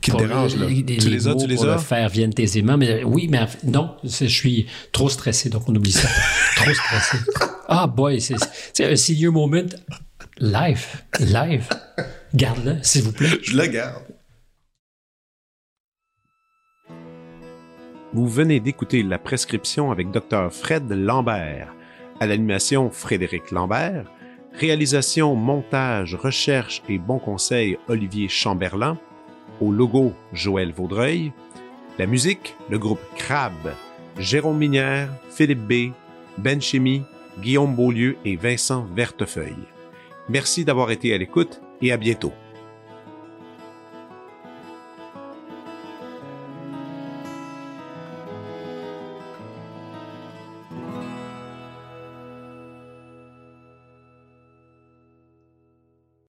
Qui te dérangent, là. les- Tu les as, mots tu les pour as? le faire viennent aisément. Mais oui, mais non, je suis trop stressé, donc on oublie ça. trop stressé. Ah, boy, c'est un senior moment. Live. Live. Garde-le, s'il vous plaît. Je la garde. Vous venez d'écouter La prescription avec Dr. Fred Lambert. À l'animation, Frédéric Lambert. Réalisation, montage, recherche et bons conseils, Olivier Chamberlain. Au logo, Joël Vaudreuil. La musique, le groupe Crab. Jérôme Minière, Philippe B., Ben Chimie, Guillaume Beaulieu et Vincent Vertefeuille. Merci d'avoir été à l'écoute et à bientôt.